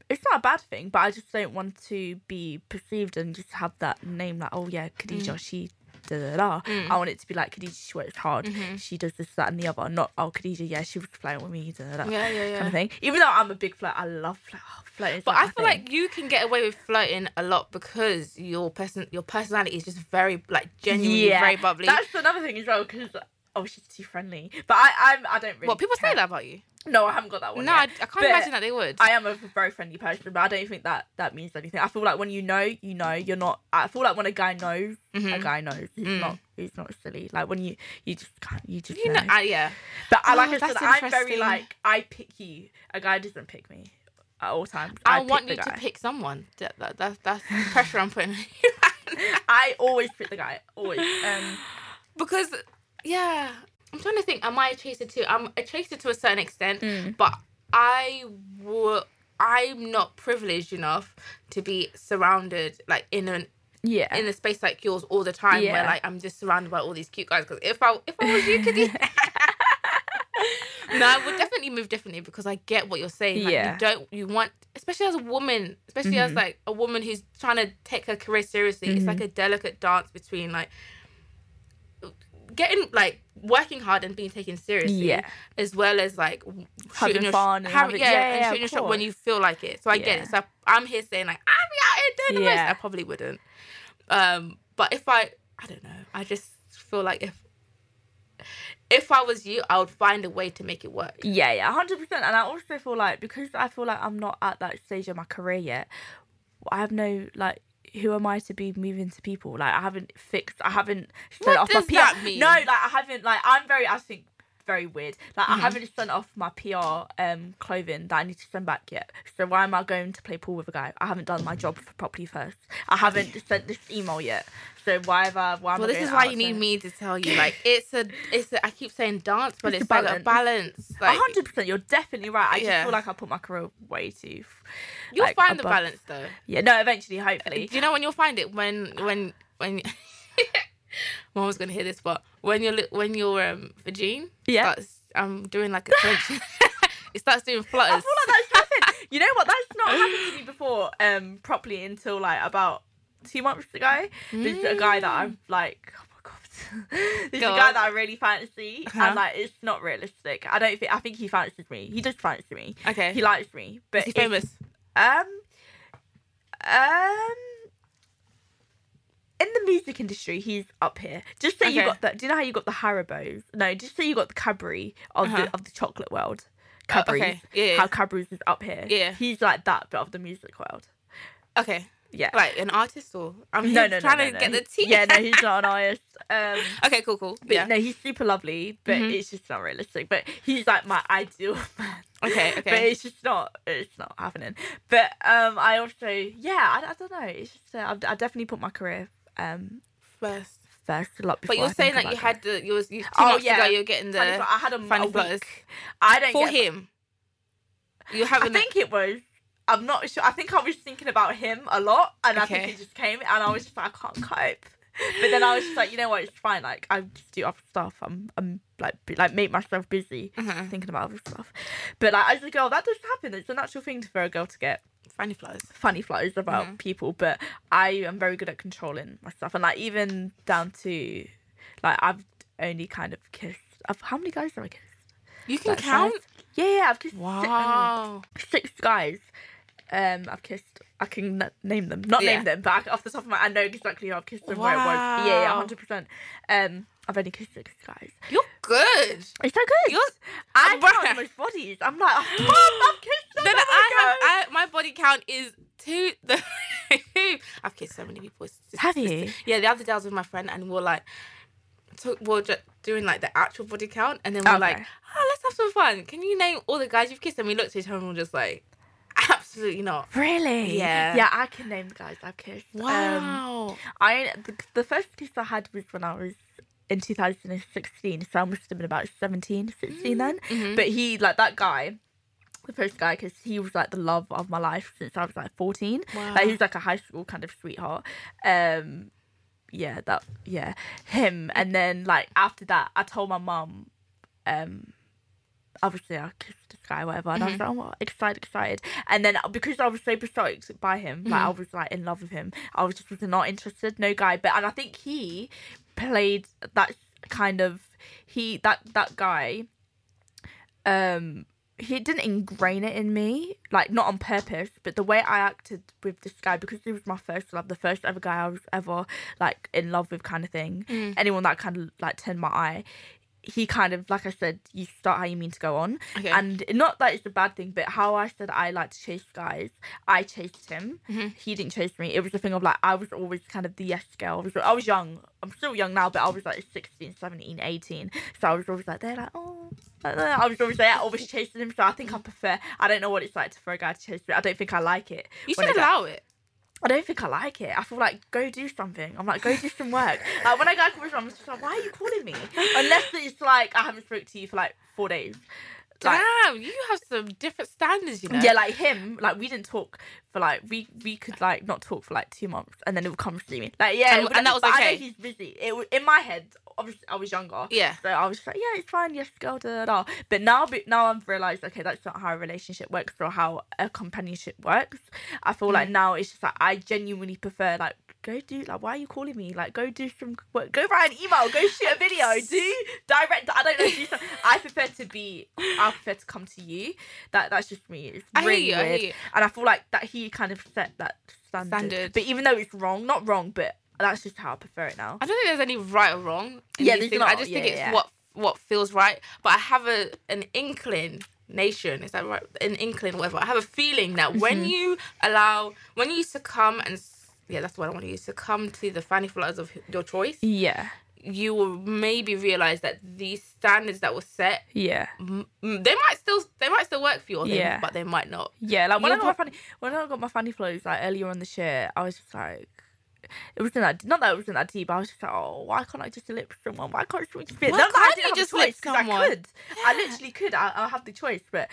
B: it's not a bad thing, but I just don't want to be perceived and just have that name like, oh yeah, Khadija, she da da da.
A: Mm.
B: I want it to be like Khadija, she works hard,
A: Mhm.
B: she does this, that, and the other. Not oh Khadija, yeah, she was flirting with me, da da da.
A: yeah, yeah, yeah.
B: Kind of thing. Even though I'm a big flirt, I love flirt. Oh, flirting.
A: But I feel like you can get away with flirting a lot because your person your personality is just very like genuinely
B: Yeah,
A: very bubbly.
B: that's another thing as well because. Oh, she's too friendly, but I, I'm, I don't really.
A: What people say that about you?
B: No, I haven't got that one.
A: No,
B: yet.
A: I, I can't
B: But
A: imagine that they would.
B: I am a very friendly person, but I don't think that that means anything. I feel like when you know, you know, you're not. I feel like when a guy knows, a
A: Mhm.
B: guy knows. He's
A: Mm.
B: not. He's not silly. Like when you, you just can't. You just
A: you know,
B: know.
A: I, yeah.
B: but I like
A: Oh,
B: I said, I'm very like I pick you. A guy doesn't pick me at all times.
A: I,
B: pick
A: want you to pick someone. That, that, that's that's the pressure I'm putting on you.
B: I always pick the guy. Always. Um.
A: because yeah, I'm trying to think. Am I a chaser too? I'm a chaser to a certain extent,
B: Mm.
A: but I would. I'm not privileged enough to be surrounded like in an
B: Yeah.
A: in a space like yours all the time where like I'm just surrounded by all these cute guys. Because if I if I was you, could no, I would definitely move differently because I get what you're saying. Like,
B: Yeah.
A: you don't you want, especially as a woman, especially as
B: Mhm.
A: like a woman who's trying to take her career seriously. It's
B: Mm-hmm.
A: like a delicate dance between like getting like working hard and being taken seriously,
B: Yeah.
A: as well as like
B: Having fun and
A: having,
B: having-
A: yeah,
B: yeah,
A: and
B: yeah,
A: shooting your shot when you feel like it. So I get it. So I'm here saying like I'm out here doing the most. I probably wouldn't. Um, but if I, I don't know. I just feel like if if I was you, I would find a way to make it work.
B: Yeah, yeah, hundred percent. And I also feel like because I feel like I'm not at that stage of my career yet, I have no like. Who am I to be moving to people? Like I haven't fixed. I haven't sent off my PR.
A: that mean?
B: No, like I haven't. Like I'm very. I think very weird. Like
A: Mhm.
B: I haven't sent off my PR um clothing that I need to send back yet. So why am I going to play pool with a guy? I haven't done my job properly first. I haven't sent this email yet. So why have I? Why
A: Well, this is why you need me to tell you. Like it's a, it's. A, I keep saying dance, but
B: It's
A: it's,
B: a
A: like a balance. Like
B: hundred percent, you're definitely right. I just feel like I put my career way too.
A: you'll
B: like,
A: find the balance though.
B: Yeah, no, eventually, hopefully.
A: Do you know when you'll find it when when when. Mom was gonna hear this, but when you're when you're um vagine
B: Yeah.
A: starts um doing like a French, it starts doing flutters.
B: I feel like that's happened. You know what? That's not happened to me before, um, properly until like about two months ago. There's a guy that I'm like, oh my god, there's
A: Go
B: a guy that I really fancy,
A: Uh-huh.
B: and like it's not realistic. I don't think. I think he fancies me. He does fancy me.
A: Okay,
B: He likes me, but
A: is he famous?
B: Um, um, in the music industry, he's up here. Just say you got the. Do you know how you got the Haribos? No, just say you got the Cadbury of
A: Uh-huh.
B: the of the chocolate world.
A: Oh,
B: Cadbury's.
A: okay, yeah, yeah.
B: How Cadbury's is up here.
A: Yeah.
B: He's like that, but of the music world.
A: Okay,
B: Yeah.
A: like an artist or I'm
B: no, no, no,
A: trying
B: no,
A: to
B: no.
A: get the tea.
B: Yeah, no, he's not an artist. Um,
A: okay, cool, cool.
B: but
A: Yeah.
B: no, he's super lovely, but
A: Mhm.
B: it's just not realistic. But he's like my ideal man.
A: Okay, okay.
B: But it's just not. It's not happening. But um, I also, yeah, I, I don't know. It's just, uh, I, I definitely put my career um
A: First,
B: first a lot.
A: but you're
B: I
A: saying that you
B: about
A: had the you was you, two
B: oh yeah
A: ago, you're getting the
B: I had a, a week. I don't
A: for
B: get,
A: him. You
B: I
A: haven't.
B: think it was. I'm not sure. I think I was thinking about him a lot, and I think
A: Okay.
B: it just came, and I was just like, I can't cope. But then I was just like, you know what? It's fine. Like I just do other stuff. I'm, I'm like, be- like make myself busy
A: uh
B: thinking about other stuff. But like as a girl, that does happen. It's a natural thing for a girl to get
A: funny flutters.
B: funny flows about
A: Mhm.
B: people. But I am very good at controlling myself, and like even down to, like I've only kind of kissed. I've, how many guys have I kissed?
A: You can
B: Like,
A: count.
B: five? Yeah, yeah. I've kissed. six-
A: Wow.
B: six guys. Um, I've kissed. I can n- name them, not
A: Yeah.
B: name them, but I, off the top of my, I know exactly who I've kissed and where it was. Yeah, yeah,
A: Wow.
B: hundred percent. Um, I've only kissed six guys.
A: You're good.
B: It's so good.
A: You're.
B: I
A: Bruh.
B: count most bodies. I'm like, oh, Mom, I've kissed so
A: Then
B: many
A: I have.
B: guys.
A: I, my body count is two. The I've kissed so many people. It's just-
B: Have you?
A: Yeah. The other day I was with my friend and we are like, we we're just doing like the actual body count, and then we're like,
B: Okay.
A: oh, let's have some fun. Can you name all the guys you've kissed? And we looked at each other and we we're just like, absolutely not.
B: Really?
A: Yeah.
B: Yeah, I can name the guys I've kissed. Um,
A: Wow.
B: I the, the first kiss I had was when I was in 2016, so I must have been about 17, 16 then.
A: Mhm.
B: But he, like that guy, the first guy, because he was like the love of my life since I was like 14.
A: Wow.
B: Like he was like a high school kind of sweetheart. Um, yeah, that yeah, him. And then like after that, I told my mum, um, obviously I kissed this guy, whatever, and I was like, oh, excited, excited. And then because I was so besotted by him, like I was like in love with him, I was just not interested, no guy. But and I think he played that kind of he that that guy, um. He didn't ingrain it in me, like not on purpose, but the way I acted with this guy because he was my first love, the first ever guy I was ever like in love with, kind of thing.
A: Mm.
B: Anyone that kind of like turned my eye, he kind of like I said, you start how you mean to go on,
A: Okay.
B: and not that it's a bad thing, but how I said I like to chase guys, I chased him.
A: Mhm.
B: He didn't chase me. It was a thing of like I was always kind of the yes girl. I was I was young. I'm still young now, but I was like 16, 17, 18. So I was always like they're like oh. I was always there, always chasing him. So I think I prefer. I don't know what it's like for a guy to chase me. I don't think I like it.
A: you should allow it.
B: I don't think I like it. I feel like go do something. I'm like go do some work. like when a guy comes around, I'm just like, why are you calling me? Unless it's like I haven't spoke to you for like four days. Like,
A: Damn, you have some different standards, you know.
B: yeah, like him, like we didn't talk for like we we could like not talk for like two months, and then it would come to me. Like yeah,
A: And- and that was
B: but I know
A: okay?
B: he's busy. It in my head. Obviously, I was younger.
A: Yeah.
B: So I was just like, yeah, it's fine, yes, girl, da, da, da. But now, but now I've realised, okay, that's not how a relationship works or how a companionship works. I feel
A: Mm.
B: like now it's just like I genuinely prefer like go do like why are you calling me like go do some work go write an email go shoot a video do direct I don't know do something. I prefer to be I prefer to come to you that that's just me it's
A: I
B: really
A: you, I
B: weird
A: you.
B: and I feel like that he kind of set that standard.
A: Standard.
B: but even though it's wrong not wrong but that's just how I prefer it now
A: I don't think there's any right or wrong.
B: Yeah, there's
A: things. I just
B: Yeah,
A: think it's
B: yeah.
A: what what feels right. But I have a an inclination. Is that right? An inkling, whatever. I have a feeling that when
B: Mm-hmm.
A: you allow, when you succumb and yeah, that's what I want to use. Succumb to the fanny flowers of your choice.
B: yeah
A: You will maybe realize that these standards that were set,
B: yeah
A: m- they might still they might still work for you,
B: Yeah.
A: but they might not.
B: Yeah, like when I got my funny when I got my funny flows like earlier on this year, I was just like it wasn't that not that it wasn't that deep, but I was just like, oh, why can't I just lip someone? Why can't I just
A: Why
B: Not
A: can't
B: I didn't
A: you
B: have a
A: just
B: choice,
A: lip someone?
B: I could. I literally could. I, I have the choice, but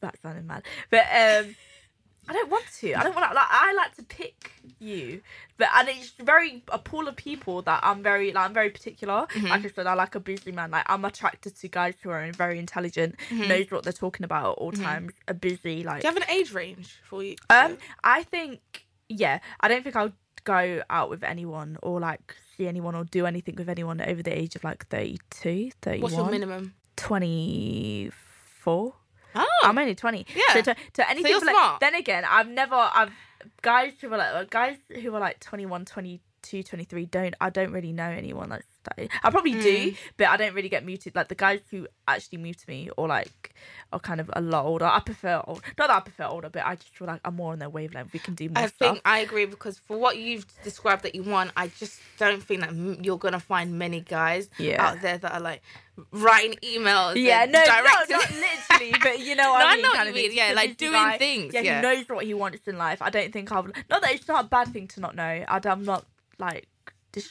B: that sounded mad. But um, I don't want to. I don't want to. Like I like to pick you, but and it's very a pool of people that I'm very like I'm very particular.
A: Mm-hmm.
B: Like I said, I like a busy man. Like I'm attracted to guys who are very intelligent,
A: Mm-hmm.
B: knows what they're talking about at all times. A busy like.
A: Do you have an age range for you?
B: Um, I think yeah. I don't think I'll go out with anyone or like see anyone or do anything with anyone over the age of like 32, 31,
A: What's your minimum?
B: 24.
A: Oh,
B: I'm only 20.
A: Yeah.
B: So to, to anything
A: you're
B: like,
A: smart.
B: then again, I've never I've guys who are like guys who are like 21, 22, 23 don't I don't really know anyone that's that I probably do,
A: Mm.
B: but I don't really get muted. Like the guys who actually move to me or like are kind of a lot older. I prefer old. Not that I prefer older, but I just feel like I'm more on their wavelength. We can do more
A: I
B: stuff.
A: think I agree because for what you've described that you want, I just don't think that you're gonna find many guys
B: Yeah.
A: out there that are like writing emails.
B: Yeah, no, no, not literally, but you know what
A: No,
B: I
A: I
B: mean.
A: know what
B: kind
A: you
B: of
A: mean, yeah, like doing
B: guy.
A: things,
B: Yeah,
A: yeah.
B: he knows what he wants in life. I don't think I would. Not that it's not a bad thing to not know. I, I'm not like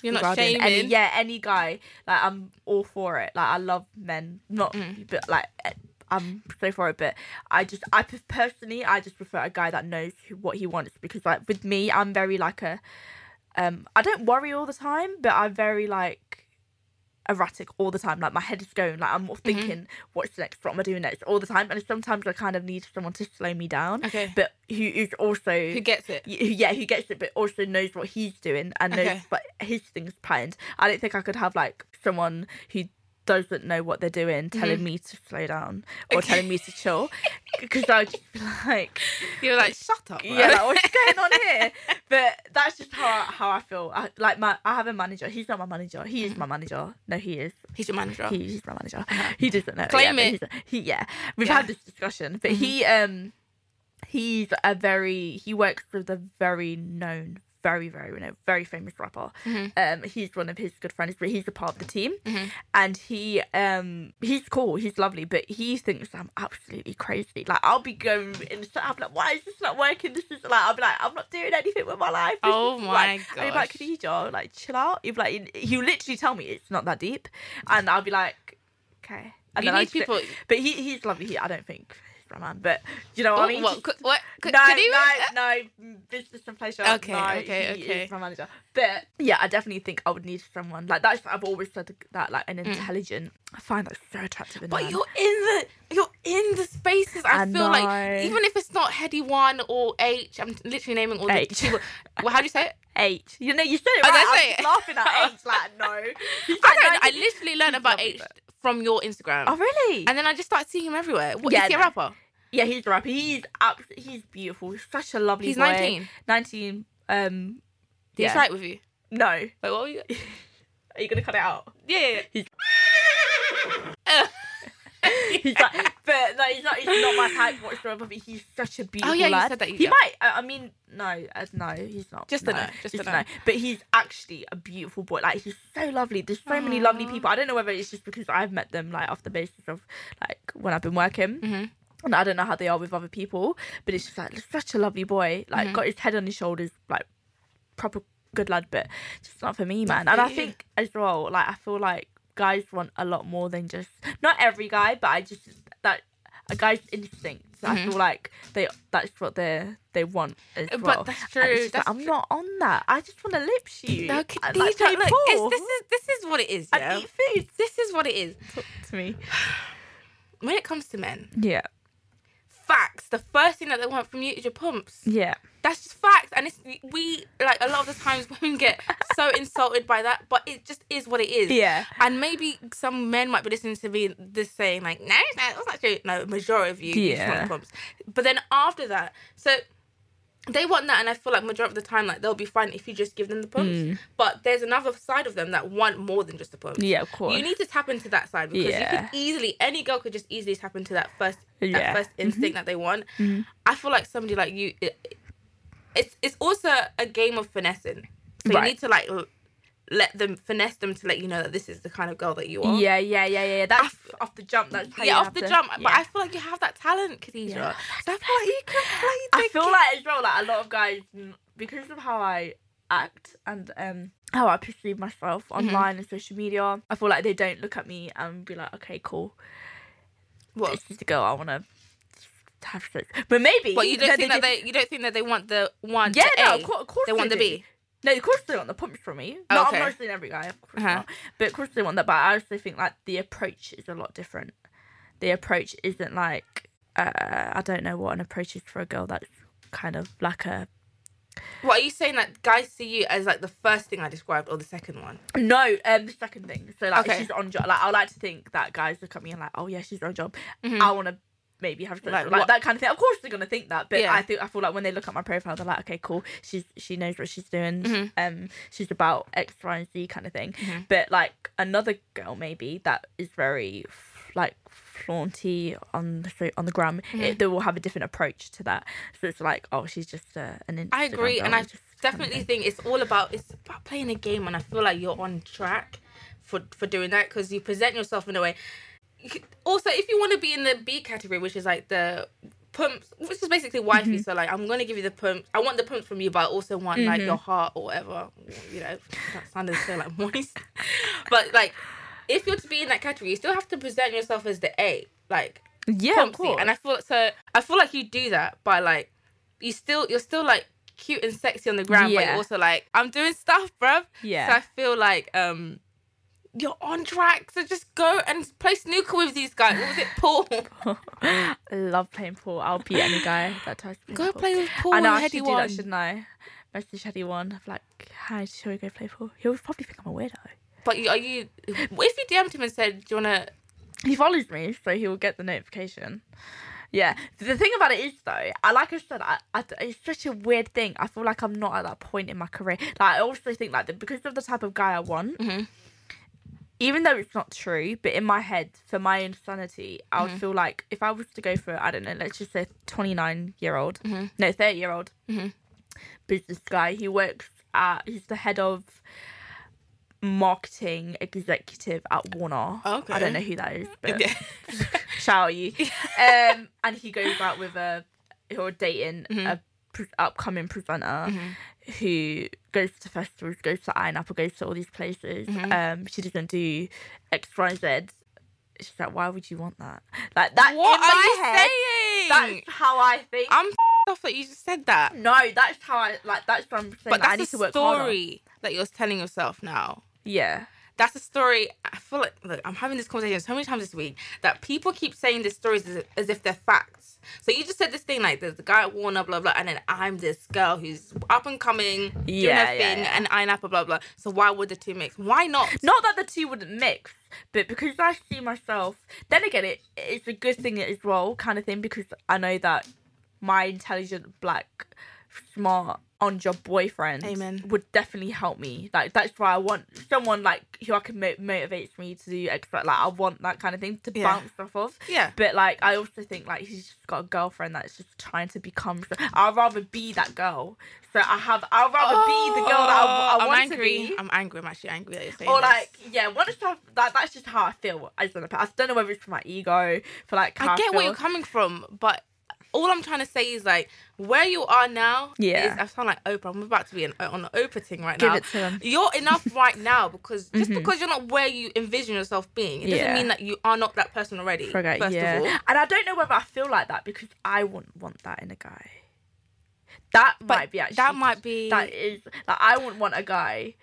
A: You're not
B: any. Yeah, any guy. Like I'm all for it. Like I love men. Not,
A: Mm.
B: but like. eh, I'm so for it, but I just, I personally, I just prefer a guy that knows who, what he wants because, like, with me, I'm very like a, um, I don't worry all the time, but I'm very like erratic all the time. Like my head is going, like I'm mm-hmm. thinking, what's the next? What am I doing next? All the time, and sometimes I kind of need someone to slow me down.
A: Okay.
B: But who is also
A: Who gets it?
B: yeah, who gets it, but also knows what he's doing and knows
A: Okay.
B: but his things planned. I don't think I could have like someone who doesn't know what they're doing telling mm-hmm. me to slow down or
A: Okay.
B: telling me to chill because I would just be like,
A: You're like, shut up. bro."
B: yeah, like, what's going on here? But that's just how I, how I feel. I, like my, I have a manager. He's not my manager. He is mm-hmm. my manager. No, he is.
A: He's your manager.
B: He, he's my manager. Uh-huh. He doesn't know.
A: Claim
B: yeah,
A: it.
B: He yeah. We've
A: Yeah.
B: had this discussion, but he mm-hmm. um he's a very he works with a very known, very, very, you know, very famous rapper.
A: Mm-hmm.
B: Um, he's one of his good friends, but he's a part of the team, and he um he's cool, he's lovely, but he thinks I'm absolutely crazy. Like I'll be going in the I'm like, why is this not working? This is like I'll be like, I'm not doing anything with my life. This
A: Oh my
B: like, And he'd be like. Khadija, like chill out. He'd be like, he'll literally tell me it's not that deep, and I'll be like, okay. And
A: You need people-
B: but he he's lovely. He, I don't think he's my man, but you know what I mean.
A: what, could, what, could,
B: no,
A: could you-
B: no, no, business and pleasure.
A: Okay,
B: no,
A: okay,
B: he
A: okay.
B: Is my manager, but yeah, I definitely think I would need someone like that's. I've always said that like an intelligent. I find that so attractive in
A: Mm. But
B: man.
A: you're in the you're in the spaces. I,
B: I
A: feel like even if it's not Headie One or Aitch, I'm literally naming all
B: Aitch.
A: the. Well, how do you say it?
B: Aitch. You know, you said it
A: Oh,
B: right.
A: I
B: I was
A: it?
B: laughing at Aitch. Like no, He's
A: I
B: like
A: don't. I literally learned about
B: Aitch
A: from your Instagram,
B: Oh really?
A: and then I just started seeing him everywhere. What,
B: Yeah,
A: is he a rapper?
B: yeah, he's a rapper. He's abs- He's beautiful. He's such a lovely.
A: He's
B: boy.
A: 19.
B: Nineteen. Um.
A: Did
B: yeah.
A: he it with you?
B: No.
A: Wait, what were you?
B: Are you gonna cut it out?
A: Yeah. yeah,
B: He's-
A: yeah.
B: he's like, but no, he's not. He's not my type whatsoever. But he's such a beautiful
A: Oh, yeah, you
B: lad.
A: said that, you
B: he might. I I mean, no, uh, no, he's not.
A: Just a
B: no,
A: no, just a no.
B: But he's actually a beautiful boy. Like he's so lovely. There's so many lovely people. I don't know whether it's just because I've met them like off the basis of like when I've been working.
A: Mhm.
B: And I don't know how they are with other people, but it's just like such a lovely boy. Like
A: Mhm.
B: got his head on his shoulders, like proper good lad, but just not for me, man. And I think as well, like I feel like guys want a lot more than just not every guy, but I just that a guy's instincts. I
A: Mhm.
B: feel like they that's what they they want as
A: But
B: well.
A: that's true,
B: just like,
A: that's
B: I'm not on that. I just want to lip you.
A: No,
B: like,
A: look, this is this is what it is.
B: and
A: Yeah,
B: eat food.
A: this is what it is.
B: Talk to me.
A: When it comes to men,
B: Yeah,
A: facts. The first thing that they want from you is your pumps.
B: yeah,
A: That's just facts, and it's we like a lot of the times women get so insulted by that, but it just is what it is.
B: yeah.
A: And maybe some men might be listening to me this saying like, no, it's not, that's not true. No, majority of you, you just want
B: Yeah.
A: pumps. But then after that, so they want that, and I feel like majority of the time, like they'll be fine if you just give them the pumps.
B: Mm.
A: But there's another side of them that want more than just the pumps.
B: Yeah, of course.
A: You need to tap into that side because you could easily any girl could just easily tap into that first that first instinct that they want.
B: Mhm.
A: I feel like somebody like you, it, it's it's also a game of finessing. So
B: Right.
A: you need to like let them finesse them to let you know that this is the kind of girl that you are.
B: Yeah, yeah, yeah, yeah. That's off the jump. That's
A: yeah, off the
B: to-
A: jump. But. I feel like you have that talent, Khadija.
B: Yeah.
A: So I feel like you can play the
B: I feel
A: game.
B: like as well, like a lot of guys, mm, because of how I act and um how I perceive myself
A: Mm-hmm.
B: online and social media, I feel like they don't look at me and be like, okay, cool,
A: What?
B: this is the girl I want to have sex. But maybe.
A: But you don't think that they you don't think that they want the one
B: Yeah,
A: to
B: no, of course, of course
A: they want the. B.
B: No, of course they want the pumps from me.
A: Oh, okay.
B: I'm not saying every guy, of course
A: Uh-huh.
B: not. But of course they want that. But I also think like the approach is a lot different. The approach isn't like uh, I don't know what an approach is for a girl that's kind of like a
A: What are you saying that guys see you as like the first thing I described or the second one?
B: no um the second thing. So like
A: Okay.
B: she's on job. Like I like to think that guys look at me and like oh yeah she's on job.
A: Mhm.
B: I want to maybe have
A: Like
B: like,
A: what-
B: that kind of thing. Of course they're gonna think that, but
A: Yeah.
B: I think I feel like when they look at my profile, they're like, okay, cool. She's she knows what she's doing.
A: Mhm.
B: Um, she's about X, Y, and Z kind of thing.
A: Mhm.
B: But like another girl maybe that is very like flaunty on the on the gram,
A: Mm-hmm.
B: it, they will have a different approach to that. So it's like, oh, she's just uh, an Instagram
A: I agree, and I
B: just kind of
A: definitely think it's all about it's about playing a game, and I feel like you're on track for for doing that because you present yourself in a way. Also, if you want to be in the B category, which is like the pumps, which is basically wifey,
B: Mm-hmm.
A: so like I'm gonna give you the pumps. I want the pumps from you, but I also want like
B: Mm-hmm.
A: your heart or whatever. You know, that sounded so like moist, but like. If you're to be in that category, you still have to present yourself as the A, like
B: yeah, of
A: Pumpsy.
B: course.
A: And I feel so. I feel like you do that by like, you still you're still like cute and sexy on the ground, but
B: Yeah.
A: you're also like I'm doing stuff, bruv.
B: Yeah.
A: So I feel like um, you're on track. So just go and play snooker with these guys. What was it, Paul?
B: I love playing pool. I'll beat any guy that tries to play
A: go
B: pool.
A: play with Paul
B: I know
A: and
B: I should do
A: One.
B: that, shouldn't I? Message Headie One. I'm like, hi, shall we go play pool? He'll probably think I'm a weirdo.
A: But are you? If you DM'd him and said, "Do you wanna?"
B: He follows me, so he will get the notification. Yeah. The thing about it is, though, I like I said, I, I, it's such a weird thing. I feel like I'm not at that point in my career. Like I also think like that because of the type of guy I want.
A: Mhm.
B: Even though it's not true, but in my head, for my own sanity, I
A: Mm-hmm.
B: would feel like if I was to go for, I don't know, let's just say 29 year old,
A: Mhm.
B: no, 30 year old
A: Mhm.
B: business guy, he works at he's the head of marketing executive at Warner.
A: Okay.
B: I don't know who that is, but
A: Yeah.
B: shout out you. Um, and he goes out with a or dating
A: Mm-hmm.
B: a pre- upcoming presenter who goes to festivals, goes to Ayia Napa, goes to all these places.
A: Mm-hmm.
B: Um, she doesn't do X, Y, Z. She's like, why would you want that? Like that
A: What
B: in my
A: are you
B: head.
A: saying?
B: That's how I think.
A: I'm off that you just said that.
B: no, that's how I like. That's what I'm saying.
A: But
B: like, I need
A: that's
B: to work harder.
A: story that you're telling yourself now.
B: Yeah.
A: That's a story. I feel like look, I'm having this conversation so many times this week that people keep saying these stories as, as if they're facts. So you just said this thing like there's the guy at Warner, blah blah, and then I'm this girl who's up and coming, doing
B: Yeah,
A: her
B: yeah,
A: thing,
B: yeah.
A: and I'm Apple, blah blah. So why would the two mix? Why not?
B: Not that the two wouldn't mix, but because I see myself. Then again, it it's a good thing as well, kind of thing, because I know that my intelligent, black, smart, on your boyfriend
A: Amen.
B: would definitely help me. Like that's why I want someone like who I can mo- motivates me to do extra. Like I want that kind of thing to
A: Yeah.
B: bounce off of.
A: Yeah.
B: But like I also think like he's just got a girlfriend that's just trying to become. I'd rather be that girl. So I have. I'd rather be the girl that I, I oh,
A: am
B: want
A: Oh, angry.
B: to be.
A: I'm angry. I'm actually angry that you're saying
B: Or
A: this.
B: like, yeah, one stuff that that's just how I feel as an I don't know whether it's for my ego, for like
A: I get
B: feel.
A: where you're coming from, but all I'm trying to say is like where you are now.
B: Yeah.
A: is, I sound like Oprah. I'm about to be an, on an Oprah thing right
B: Give
A: now.
B: it to them.
A: You're enough right now because just because you're not where you envision yourself being, it doesn't
B: Mm-hmm. Yeah.
A: mean that you are not that person already.
B: Forget,
A: first
B: yeah.
A: of all,
B: And I don't know whether I feel like that because I wouldn't want that in a guy. That
A: but
B: might be actually.
A: that might be
B: That is like I wouldn't want a guy.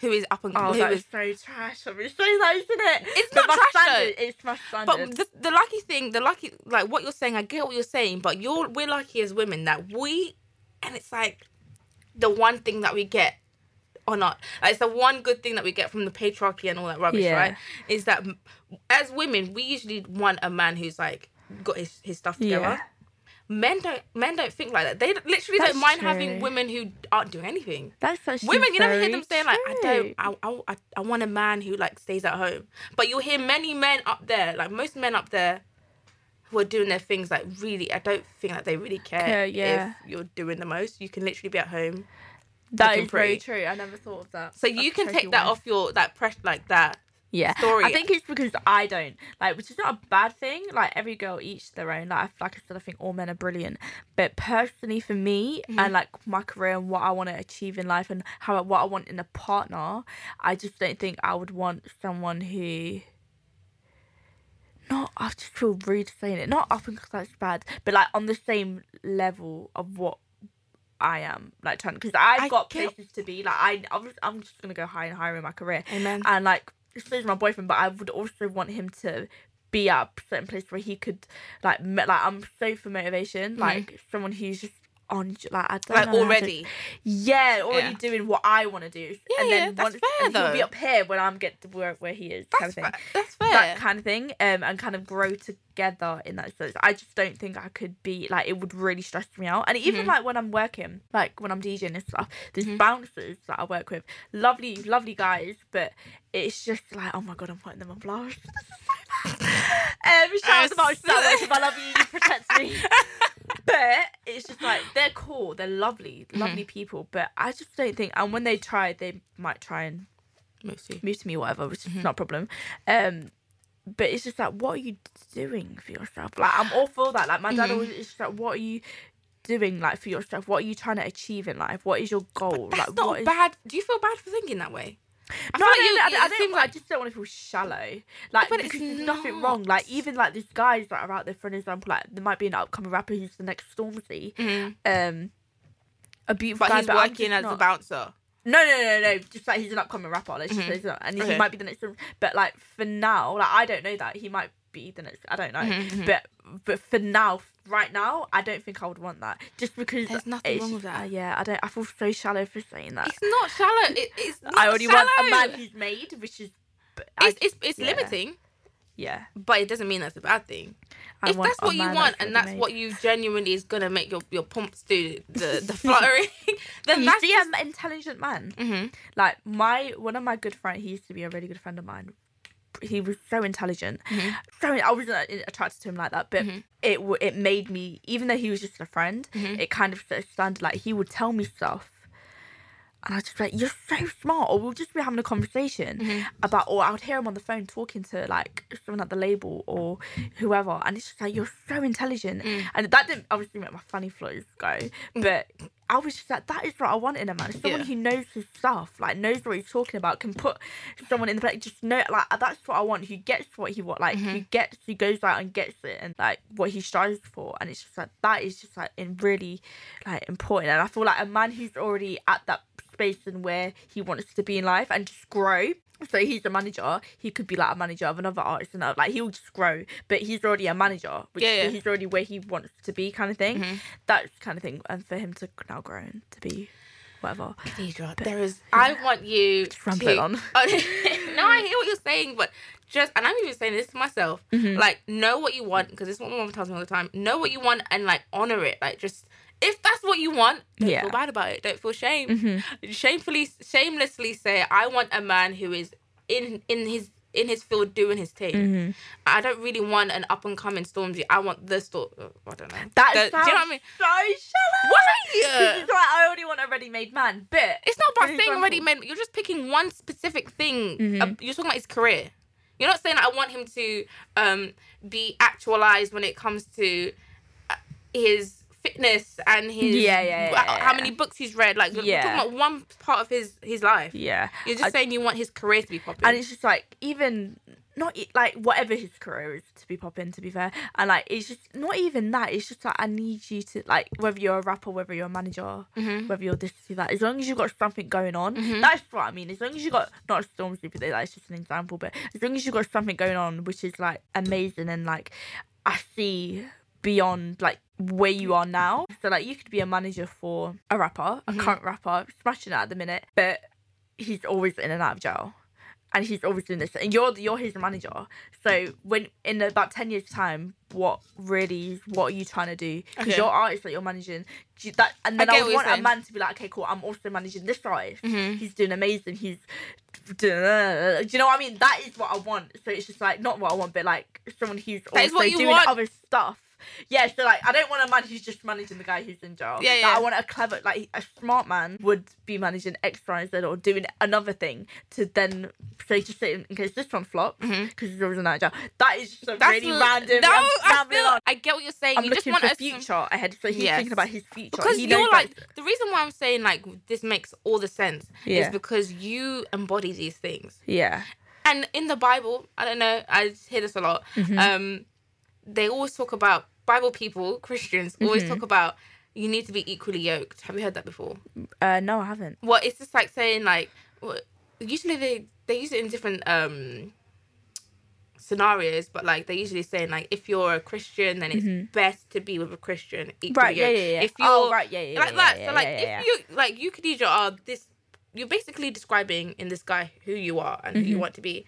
A: Who is up and
B: Oh,
A: who
B: that
A: is
B: is so trash. I'm so nice, isn't it?
A: It's
B: But
A: not
B: my
A: trash, though.
B: It's my standard.
A: But the, the lucky thing, the lucky, like what you're saying, I get what you're saying, but you're we're lucky as women that we, and it's like the one thing that we get, or not, like, it's the one good thing that we get from the patriarchy and all that rubbish,
B: Yeah.
A: right? Is that as women, we usually want a man who's like got his, his stuff together.
B: Yeah.
A: Men don't men don't think like that. They literally
B: That's
A: don't mind
B: true.
A: having women who aren't doing anything.
B: That's actually
A: Women, you never hear them saying like, "I don't. I, I, I, want a man who like stays at home." But you'll hear many men up there, like most men up there, who are doing their things like really. I don't think that they really care
B: Care, yeah.
A: if you're doing the most. You can literally be at home,
B: That
A: is
B: is very true. I never thought of that.
A: so you can take that off your that pressure like that.
B: Yeah
A: story.
B: I think it's because I don't like, which is not a bad thing. Like every girl each their own. Like I- like I said, I think all men are brilliant. But personally, for me
A: Mm-hmm.
B: and like my career and what I want to achieve in life and how what I want in a partner, I just don't think I would want someone who. Not, I just feel rude saying it. Not up because that's bad, but like on the same level of what I am like trying because I've
A: I
B: got
A: get-
B: places to be. Like I, I'm, I'm just gonna go higher and higher in my career.
A: Amen.
B: And like, is my boyfriend, but I would also want him to be at a certain place where he could like, me- like I'm so for motivation, like someone who's just on, like I don't
A: Mm-hmm. Like
B: know to-
A: already.
B: yeah, already
A: Yeah.
B: doing what I want to do.
A: Yeah,
B: and
A: yeah,
B: then
A: that's
B: once,
A: fair,
B: and he'll be up here when I'm get to where where he is, kind
A: That's
B: of thing
A: fa- that's fair.
B: that kind of thing um and kind of grow together in that sense. I just don't think i could be like it would really stress me out. And even
A: Mm-hmm.
B: like when i'm working like when i'm djing and stuff there's bouncers that i work with. Lovely lovely guys but it's just like oh my god i'm putting them on blast. Um shout out to
A: I
B: if i love you you protect me. But it's just like they're cool. They're lovely lovely people. But i just don't think and when they try they might try and
A: Mostly.
B: move to me, whatever, which is
A: Mm-hmm.
B: not a problem. Um, but it's just like, what are you doing for yourself? Like, I'm all for that. Like, my dad
A: Mm-hmm.
B: always is just like, what are you doing like for yourself? What are you trying to achieve in life? What is your goal?
A: That's
B: like,
A: not
B: what is...
A: bad. Do you feel bad for thinking that way? I
B: No,
A: feel like you-
B: I, don't- I, don't,
A: seems
B: I just don't want to feel shallow. Like,
A: But it's
B: because there's nothing wrong. Like, even like these guys that are out there, for an example, like there might be an upcoming rapper who's the next Stormzy. Um, a beautiful
A: But
B: guy,
A: he's
B: but
A: working as a bouncer.
B: No, no, no, no. Just like he's an upcoming rapper. Let's just say he's not- and
A: Okay.
B: he might be the next. But like for now, like I don't know that he might be the next. I don't know.
A: Mm-hmm,
B: But but for now, right now, I don't think I would want that. Just because
A: There's nothing
B: it's
A: wrong with that.
B: uh, yeah, I don't. I feel so shallow for saying that.
A: It's not shallow. It, it's not
B: I already
A: shallow.
B: want a man who's made, which is. but I-
A: It's it's, it's
B: yeah.
A: limiting,
B: yeah.
A: but it doesn't mean that's a bad thing.
B: I
A: if that's what you want and that's
B: made.
A: what you genuinely is gonna make your, your pumps do the the fluttering, then
B: You
A: that's
B: see,
A: just-
B: an intelligent man.
A: Mhm.
B: Like my one of my good friends, he used to be a really good friend of mine. He was so intelligent.
A: Mm-hmm.
B: So I wasn't uh, attracted to him like that, but it w- it made me. Even though he was just a friend,
A: Mm-hmm.
B: it kind of standard. Like he would tell me stuff, and I just be like, you're so smart. Or we'll just be having a conversation
A: Mm-hmm.
B: about, or I would hear him on the phone talking to like someone at the label or whoever, and it's just like you're so intelligent.
A: Mm.
B: And that didn't obviously make my funny flows go, but. I was just like, that is what I want in a man. Someone
A: Yeah.
B: who knows his stuff, like knows what he's talking about, can put someone in the place. Just know, like that's what I want. Who gets what he want, like
A: Mm-hmm.
B: who gets, who goes out and gets it, and like what he strives for. And it's just like that is just like in really like important. And I feel like a man who's already at that space and where he wants to be in life and just grow. So he's a manager. He could be like a manager of another artist, and like he'll just grow. But he's already a manager, which
A: Yeah, yeah. Mm-hmm.
B: he's already where he wants to be, kind of thing. That's kind of thing. And for him to now grow and to be whatever.
A: Deidre, there is. I want you to.
B: on.
A: Oh, no, I hear what you're saying, but just and I'm even saying this to myself.
B: Mm-hmm.
A: Like, know what you want because this is what my mom tells me all the time. Know what you want and like honor it. Like, just if that's what you want, don't
B: Yeah. Mm-hmm.
A: feel bad about it. Don't feel shame. Shamefully, shamelessly say, I want a man who is in in his in his field doing his thing.
B: Mm-hmm.
A: I don't really want an up and coming Stormzy. I want the storm. I don't know.
B: That
A: The-
B: sounds
A: do you know what I mean?
B: so shallow.
A: Why?
B: It's like I already want a ready-made man, but
A: It's not about saying ready made. You're just picking one specific thing.
B: Mm-hmm.
A: Uh, you're talking about his career. You're not saying I want him to um, be actualized when it comes to uh, his fitness and his
B: Yeah, yeah, yeah,
A: how
B: yeah.
A: many books he's read. Like you're talking about one part of his his life.
B: yeah,
A: You're just
B: I-
A: saying you want his career to be popular.
B: and it's just like even not like whatever his career is to be popping to be fair and like it's just not even that it's just like i need you to like whether you're a rapper whether you're a manager
A: Mm-hmm.
B: whether you're this or that as long as you've got something going on that's what i mean as long as you've got not stormzy but that's just an example but as long as you've got something going on which is like amazing and like i see beyond like where you are now. So like you could be a manager for a rapper a current rapper smashing it at the minute but he's always in and out of jail. And he's always doing this. And you're you're his manager. So when in about 10 years time what really what are you trying to do? Because
A: Okay.
B: your artist that you're managing you- that and then
A: I
B: i, would want a man to be like okay cool i'm also managing this artist.
A: Mhm.
B: he's doing amazing. He's do you know what i mean? That is what i want. So it's just like not what i want but like someone who's also doing
A: want.
B: other stuff yeah, so like I don't want a man who's just managing the guy who's in jail.
A: Yeah,
B: Like,
A: yeah.
B: I want a clever, like a smart man would be managing X, Y, Z or doing another thing to then say just say in case this one flops because he's always in that jail. That is just a
A: Mm-hmm. That's
B: really
A: l-
B: random.
A: No, I, feel,
B: on.
A: I get what you're saying.
B: I'm
A: you just want
B: for
A: a
B: future ahead, so he's
A: Yes.
B: thinking about his future.
A: because
B: he
A: you're like the reason why I'm saying like this makes all the sense
B: Yeah.
A: is because you embody these things.
B: yeah,
A: and in the Bible, I don't know, I hear this a lot.
B: Mm-hmm.
A: Um, they always talk about Bible people, Christians, always
B: Mm-hmm.
A: talk about you need to be equally yoked. Have you heard that before?
B: uh, no, I haven't.
A: Well, it's just like saying like, usually they they use it in different um scenarios, but like they're usually saying like if you're a Christian, then it's best to be with a Christian. Equally
B: Mm-hmm. Right, yeah, yeah, yeah.
A: If you're
B: Oh, right, yeah, yeah,
A: like
B: yeah,
A: that,
B: yeah,
A: so like
B: yeah,
A: if you like you Khadija are this, you're basically describing in this guy who you are and who
B: Mm-hmm.
A: you want to be.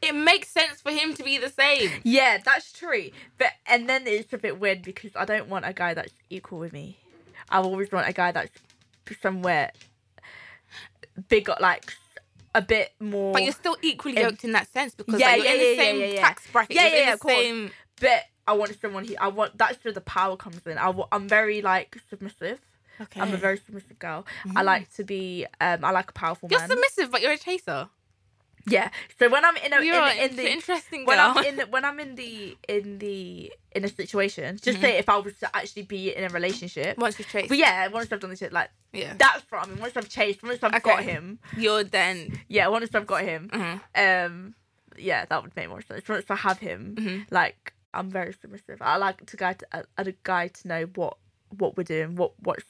A: It makes sense for him to be the same.
B: Yeah, that's true. But and then it's a bit weird because I don't want a guy that's equal with me. I always want a guy that's somewhere bigger, like a bit more.
A: But you're still equally yoked in that sense because
B: yeah,
A: like, you're
B: yeah,
A: in the
B: yeah, yeah,
A: same
B: yeah, yeah.
A: tax bracket.
B: Yeah,
A: you're
B: yeah,
A: in
B: yeah,
A: the
B: of course.
A: same.
B: but I want someone who I want. That's where the power comes in. I, wa- I'm very like submissive.
A: Okay.
B: I'm a very submissive girl. I like to be. Um, I like a powerful
A: You're
B: man.
A: submissive, but you're a chaser.
B: Yeah. So when I'm in a in, in the
A: interesting
B: when
A: girl.
B: I'm in the, when I'm in the in the in a situation, just
A: Mm-hmm.
B: say if I was to actually be in a relationship.
A: Once you chase,
B: But yeah, once I've done this shit, like
A: yeah,
B: that's what I mean. Once I've chased, once I've got him,
A: you're then.
B: yeah, once I've got him,
A: Mhm.
B: um, yeah, that would make more sense. Once I have him,
A: Mhm.
B: like I'm very submissive. I like to guy to a, a guy to know what what we're doing, what what's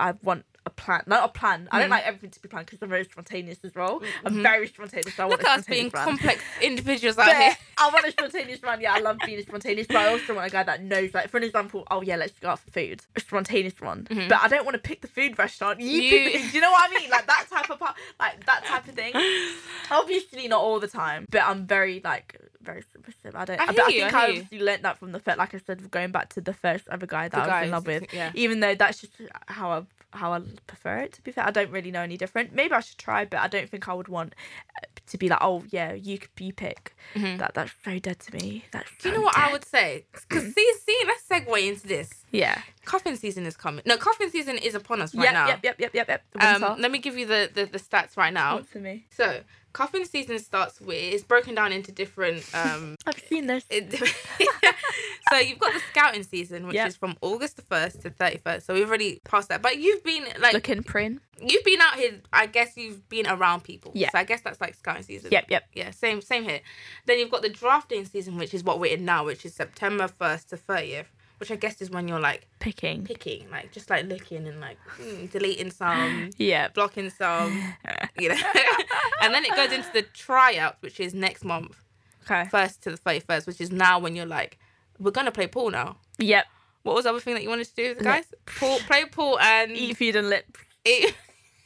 B: I want a plan, not a plan. I don't
A: Mhm.
B: like everything to be planned because I'm very spontaneous as well. I'm very spontaneous. So I want
A: Look
B: a
A: at us being
B: man.
A: complex individuals out
B: But
A: here.
B: I want a spontaneous man. Yeah, I love being spontaneous, but I also want a guy that knows. Like, for an example, oh yeah, let's go out for food. A spontaneous one.
A: Mhm.
B: But I don't want to pick the food restaurant. You,
A: You-
B: pick the. Do you know what I mean? Like that type of part, like that type of thing. Obviously, not all the time, but I'm very like very submissive. I don't.
A: I
B: I, I
A: you,
B: think
A: I
B: I, obviously learnt that from the fact, like I said, going back to the first other guy that
A: The
B: I was
A: guys,
B: in love with.
A: yeah.
B: Even though that's just how I how I prefer it. To be fair, I don't really know any different. Maybe I should try, but I don't think I would want uh, to be like, oh yeah, you could you pick.
A: Mhm.
B: That that's very dead to me. That's
A: Do you know what I would say? Because see, see, let's segue into this.
B: Yeah.
A: Cuffing season is coming. No, cuffing season is upon us right
B: yep,
A: now.
B: yep, yep, yep, yep, yep.
A: Um, let me give you the, the, the stats right now.
B: What's for me?
A: So, cuffing season starts with it's broken down into different. Um,
B: I've seen this.
A: so you've got the scouting season, which
B: Yep.
A: is from August the first to thirty first. So we've already passed that. But you've been like
B: Looking prin.
A: you've been out here. I guess you've been around people.
B: Yeah.
A: So I guess that's like scouting season.
B: Yep, yep.
A: Yeah. Same same here. Then you've got the drafting season, which is what we're in now, which is September first to thirtieth. Which I guess is when you're like
B: Picking.
A: picking, like just like looking and like hmm, deleting some,
B: Yeah.
A: blocking some, you know. and then it goes into the tryout, which is next month,
B: Okay.
A: first to the thirty first, which is now when you're like, we're gonna play pool now.
B: Yep.
A: What was the other thing that you wanted to do with the guys? Pool, play pool and
B: Eat food and lips.
A: eat.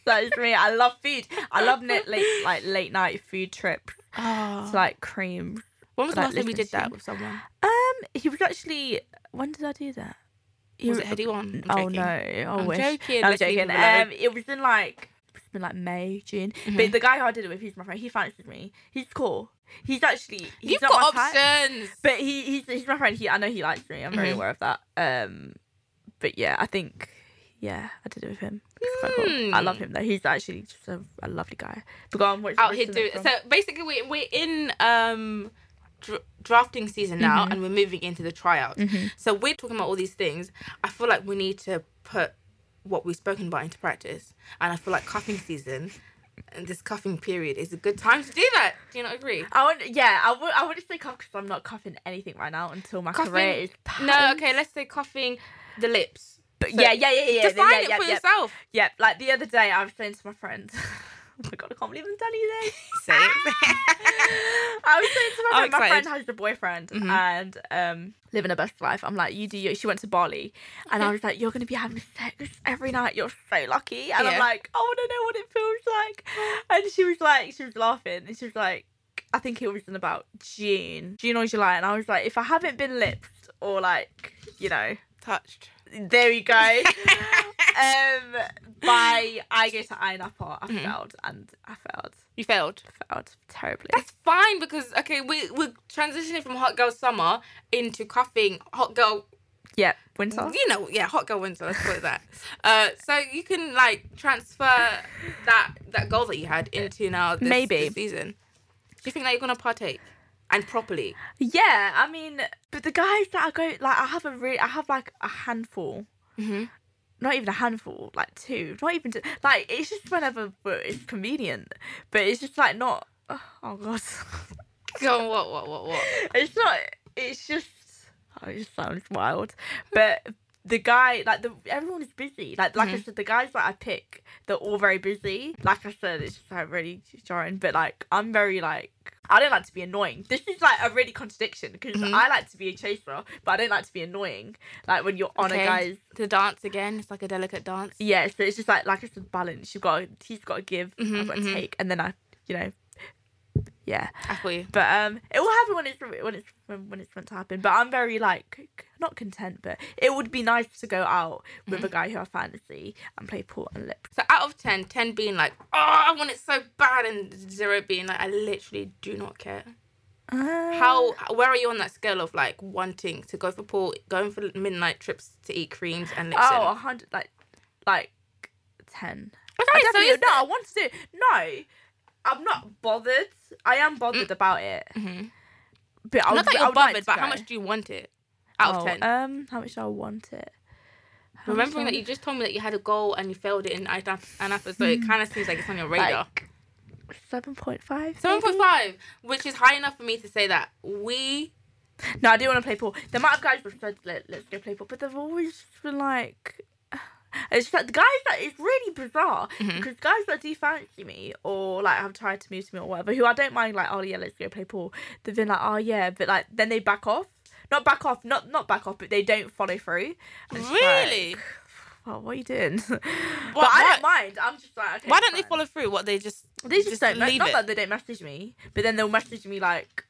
B: That is me. I love food. I love net late like late night food trip.
A: Oh.
B: It's like cream.
A: when was the last time
B: we
A: did that with someone?
B: Um, he was actually. When did I do that? He
A: Was it Headie One? I'm
B: oh
A: joking.
B: no! I
A: I'm
B: wish.
A: joking.
B: I'm joking. Um, it was in like it's been like May, June.
A: Mhm.
B: But the guy who I did it with, he's my friend. He fancies me. He's cool. He's actually. He's
A: You've
B: not
A: got
B: my type,
A: options.
B: but he he's he's my friend. He I know he likes me. I'm very
A: Mhm.
B: aware of that. Um, but yeah, I think yeah, I did it with him. Cool. I love
A: Hmm.
B: him though. He's actually just a, a lovely guy. But go on, what's
A: out here
B: the
A: do it. So basically, we're we're in um dr- drafting season now,
B: Mhm.
A: and we're moving into the tryout.
B: Mhm.
A: So we're talking about all these things. I feel like we need to put what we've spoken about into practice, and I feel like cuffing season and this cuffing period is a good time to do that. Do you not agree?
B: I would, yeah, I would, I would say cuff because I'm not cuffing anything right now until my
A: Cuffing-
B: career is.
A: No, okay. Let's say cuffing the lips.
B: But
A: So
B: yeah, yeah, yeah, yeah.
A: Define
B: yeah,
A: it
B: yeah,
A: for
B: yeah,
A: yourself.
B: Yeah, like the other day, I was saying to my friend, "Oh my god, I can't believe I'm telling you this." I was saying to my friend, my friend has a boyfriend
A: Mhm.
B: and um living a best life. I'm like, you do. You. She went to Bali, and I was like, you're gonna be having sex every night. You're so lucky. And I'm like, I want to know what it feels like. And she was like, she was laughing, and she was like. I think it was in about June, June or July, and I was like, if I haven't been lipped or like, you know,
A: Touched.
B: there you go. um, by I go to Ayia Napa, I
A: Mhm.
B: failed and I failed,
A: You failed.
B: failed terribly.
A: That's fine because okay, we we're transitioning from hot girl summer into cuffing hot girl
B: yeah, winter.
A: you know, yeah, hot girl winter. Let's call it that. Uh, so you can like transfer that that goal that you had into now this,
B: Maybe.
A: this season. Do you think that you're gonna partake and properly?
B: Yeah, I mean, but the guys that I go like, I have a really, I have like a handful.
A: Mm-hmm.
B: Not even a handful, like two. Not even two, like it's just whenever it's convenient, but it's just like not. Oh god,
A: Go on, what, what, what, what?
B: it's not. It's just. Oh, it just sounds wild, but the guy like the everyone is busy. Like like I
A: Mhm.
B: said, the guys that I pick, they're all very busy. Like I said, it's just like really jarring. But like I'm very like I don't like to be annoying. This is like a really contradiction because
A: Mhm.
B: I like to be a chaser, but I don't like to be annoying. Like when you're on
A: Okay.
B: a guy's
A: The dance again. It's like a delicate dance.
B: yeah, so it's just like like I said, balance. You've got to, he's got to give,
A: Mhm,
B: I've got to
A: mhm.
B: take, and then I, you know, yeah.
A: I feel you.
B: But um, it will happen when it's when it's when, when it's meant to happen. But I'm very like not content, but it would be nice to go out with
A: Mm-hmm.
B: a guy who I fancy and play pool and lip.
A: So out of 10, 10 being like, oh, I want it so bad, and zero being like, I literally do not care. How, where are you on that scale of like wanting to go for pool, going for midnight trips to eat creams and lips
B: Oh, a hundred like like ten.
A: Okay,
B: I
A: so
B: no. I want to do no. I'm not bothered. I am bothered about it,
A: Mhm.
B: but I
A: Not that you're
B: would like
A: bothered,
B: to
A: but how much do you want it? Out of
B: Oh,
A: 10.
B: Um, how much do I want it? How
A: Remembering that you just told me that you had a goal and you failed it in Ayia Napa, so it kind of seems like it's on your radar.
B: Like seven point five.
A: 7.5, which is high enough for me to say that we.
B: No, I do want to play pool. The amount of guys said Let, let's go play pool, but they've always been like, it's just like the guys that it's really bizarre
A: Mhm.
B: because guys that do fancy me or like have tried to move to me or whatever, who I don't mind like, oh yeah, let's go play pool. They've been like, oh yeah, but like then they back off. Not back off, not not back off, but they don't follow through.
A: Really?
B: Like, well, what are you doing? but I
A: what-
B: don't mind. I'm just like, okay.
A: Why don't they follow through? What they just
B: They just, don't.
A: leave
B: not
A: it?
B: that they don't message me, but then they'll message me like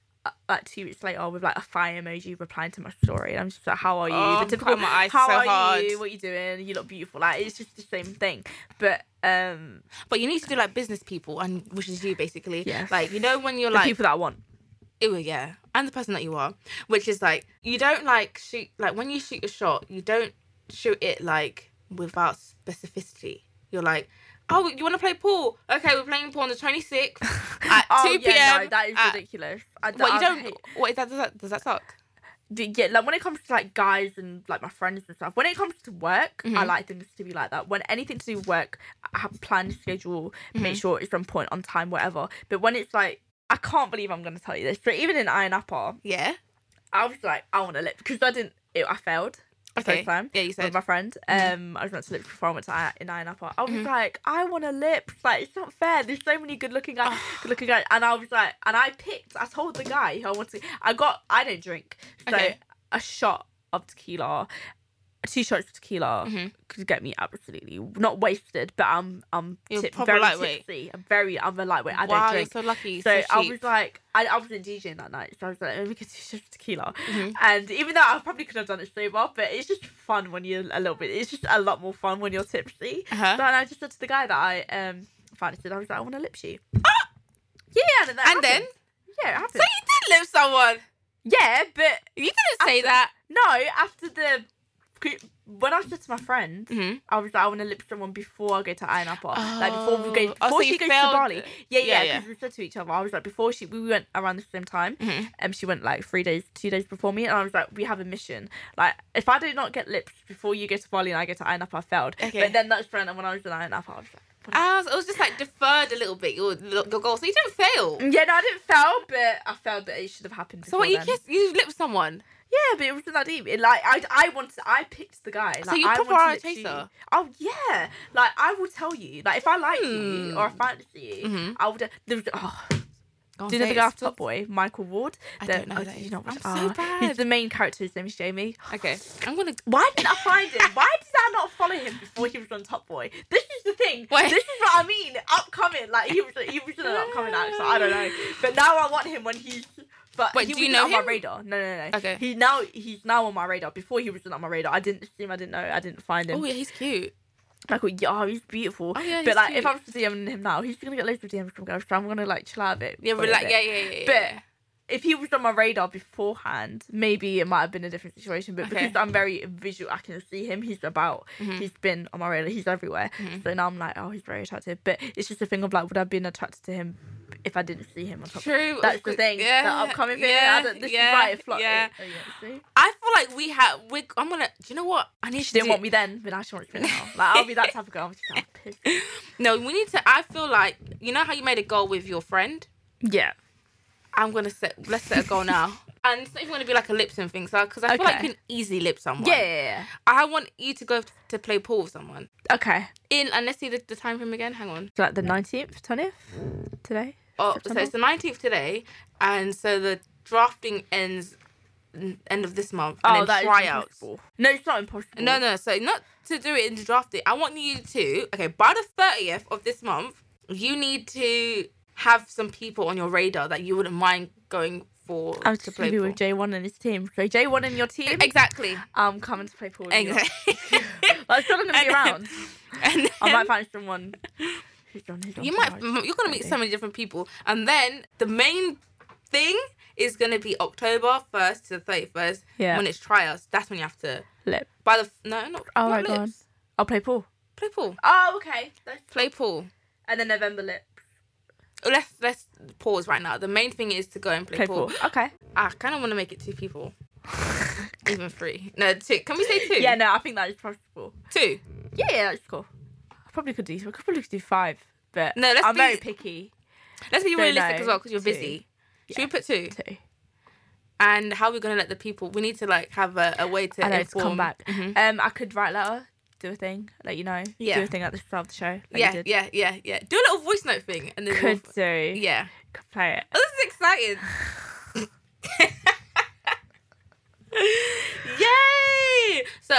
B: like two weeks later with like a fire emoji replying to my story. And I'm just like, how are you?
A: Oh,
B: the typical,
A: my eyes
B: how
A: so
B: are
A: hard.
B: you? What are you doing? You look beautiful. Like it's just the same thing. But um,
A: But you need to do like business people, and which is you basically.
B: Yes.
A: Like you know when you're
B: the
A: like,
B: people that I want.
A: ew, yeah, and the person that you are, which is like you don't like shoot like when you shoot a shot, you don't shoot it like without specificity. You're like. Oh, you want to play pool? Okay, we're playing pool on the 26th at
B: oh
A: 2
B: yeah,
A: p.m.
B: no, that is
A: at-
B: ridiculous. I,
A: What you
B: I
A: don't?
B: hate-
A: What is that? Does that does that suck?
B: yeah, like when it comes to like guys and like my friends and stuff, when it comes to work, I
A: Mhm.
B: like things to be like that. When anything to do with work, I have a planned schedule, make
A: Mhm.
B: sure it's on point, on time, whatever. But when it's like, I can't believe I'm gonna tell you this, but even in Ayia Napa,
A: Yeah.
B: I was like, I want to lip because I didn't, it, I failed.
A: Okay. Yeah, you
B: With
A: said.
B: my friend,
A: Mhm.
B: um, I was meant to lip before I went to I- in Ayia Napa. I was
A: Mhm.
B: like, I want a lip. Like, it's not fair. There's so many good looking guys, good looking guys, and I was like, and I picked. I told the guy who I wanted. I got. I don't drink, so
A: Okay.
B: a shot of tequila, two shots of tequila
A: Mhm.
B: could get me absolutely not wasted, but I'm I'm
A: You're
B: tip-
A: proper
B: very
A: lightweight.
B: tipsy. I'm very I'm a lightweight. I
A: wow,
B: don't
A: you're so lucky.
B: So
A: So,
B: I
A: cheap.
B: was like, I, I wasn't DJing that night, so I was like, let me get two shots of tequila.
A: Mhm.
B: And even though I probably could have done it sober, but it's just fun when you're a little bit. It's just a lot more fun when you're tipsy.
A: Uh-huh.
B: So and I just said to the guy that I um fancied, I was like, I want to lip shoot. Yeah, and then that
A: And then?
B: happened. yeah, it
A: So you did lip someone.
B: yeah, but
A: You didn't say
B: After-
A: that.
B: no, after the when I said to my friend,
A: Mm-hmm.
B: I was like, I want to lip someone before I go to Ayia Napa. like before we go,
A: Oh. Oh,
B: before
A: so
B: she goes to Bali. Yeah,
A: Yeah,
B: yeah,
A: yeah.
B: because we said to each other, I was like, before she, we went around the same time.
A: Mm-hmm.
B: Um, she went like three days, two days before me, and I was like, we have a mission. Like, if I do not get lips before you go to Bali and I go to Ayia Napa, I failed.
A: Okay.
B: But then that's friend, and when I was in Ayia Napa, I was like.
A: I was, it was just like deferred a little bit your your goal, so you didn't fail.
B: Yeah, no, I didn't fail, but I felt that it should have happened.
A: So what you
B: then.
A: kissed, you lipped someone.
B: Yeah, but it wasn't that deep. It, like I, I wanted, I picked the guy. Like,
A: So you
B: I
A: proper
B: wanted
A: a chaser?
B: Oh yeah, like I will tell you. Like if I like you
A: Hmm.
B: or I fancy you,
A: Mhm.
B: I would. There was, oh, Do you know the
A: it,
B: guy off Top Boy, Michael Ward?
A: I
B: The-
A: don't know
B: oh,
A: that
B: you watch-
A: I'm so bad.
B: He's the main character. His name is Jamie.
A: Okay, I'm gonna.
B: Why didn't I find him? Why did I not follow him before he was on Top Boy? This is the thing.
A: Wait.
B: This is what I mean. Upcoming, like he was, he was an upcoming actor. So I don't know, but now I want him when he's. But
A: Wait,
B: he
A: do you know
B: on my radar. No, no, no.
A: Okay.
B: He now he's now on my radar. Before he wasn't on my radar. I didn't see him. I didn't know. I didn't find him.
A: Oh yeah, he's cute.
B: Michael, yeah, oh, he's beautiful.
A: Oh yeah, he's
B: but like,
A: cute.
B: if I was to DM him now, he's gonna get loads of DMs from girls. So I'm gonna like chill out a bit.
A: yeah,
B: a
A: relax. Yeah, yeah, yeah. yeah.
B: If he was on my radar beforehand, maybe it might have been a different situation. But
A: Okay.
B: because I'm very visual, I can see him. He's about.
A: Mhm.
B: He's been on my radar. He's everywhere.
A: Mhm.
B: So now I'm like, oh, he's very attractive. But it's just a thing of like, would I have been attracted to him if I didn't see him on top?
A: True.
B: That's the thing.
A: Yeah,
B: the upcoming thing.
A: yeah,
B: I this
A: yeah,
B: is it flopped.
A: Yeah.
B: Oh, yeah?
A: I feel like we have. We, I'm gonna. Do you know what? I need
B: She
A: to
B: didn't
A: do-
B: want me then, but now she wants me now. Like I'll be that type of girl. I'm just like.
A: No, we need to. I feel like you know how you made a goal with your friend.
B: Yeah.
A: I'm gonna set. Let's set a goal now. And it's not even gonna be like a lip sync thing, so because I feel like you can easily lip someone.
B: Yeah, yeah,
A: I want you to go to play pool with someone.
B: Okay.
A: In and let's see the, the time frame again. Hang on.
B: So like the 19th, 20th today?
A: Oh, so it's the 19th today, and so the drafting ends n- end of this month, and
B: oh,
A: then
B: that is
A: tryouts.
B: impossible. No, it's not impossible.
A: No, no. So not to do it in the drafting. I want you to. Okay, by the 30th of this month, you need to have some people on your radar that you wouldn't mind going for
B: I'm
A: to play
B: with J1 and his team. So J1 and your team,
A: Exactly.
B: Um, I'm coming to play pool. with you.
A: Exactly.
B: I'm still gonna be
A: And-
B: around.
A: and
B: I might find someone who's on who's on
A: you might you're gonna meet so many different people and then the main thing is gonna be october 1st to the 31st
B: Yeah.
A: when it's tryouts that's when you have to
B: Lip.
A: by the no not,
B: Oh
A: not
B: my God. I'll play pool.
A: play pool
B: Oh, okay. That's...
A: play pool
B: And then November lip.
A: Let's let's pause right now the main thing is to go and play,
B: Play
A: pool.
B: pool. Okay.
A: i kind of want to make it two people even three no two can we say two
B: Yeah, no, I think that is possible.
A: two
B: Yeah, yeah, that's cool. I probably could do. I could probably do five, but
A: No, let's
B: I'm
A: be-
B: very picky.
A: let's be
B: So
A: realistic
B: no,
A: as well because you're
B: two.
A: busy should
B: Yeah.
A: we put two
B: Two.
A: and how are we gonna let the people we need to like have a, a way to
B: I know to come back.
A: Mhm.
B: Um, I could write letter, do a thing, let you know.
A: Yeah.
B: Do a thing at the start of the show. Like
A: yeah, yeah, yeah, yeah. Do a little voice note thing, and then
B: Could
A: we'll,
B: do.
A: yeah.
B: Could play it.
A: Oh, this is exciting. Yay! So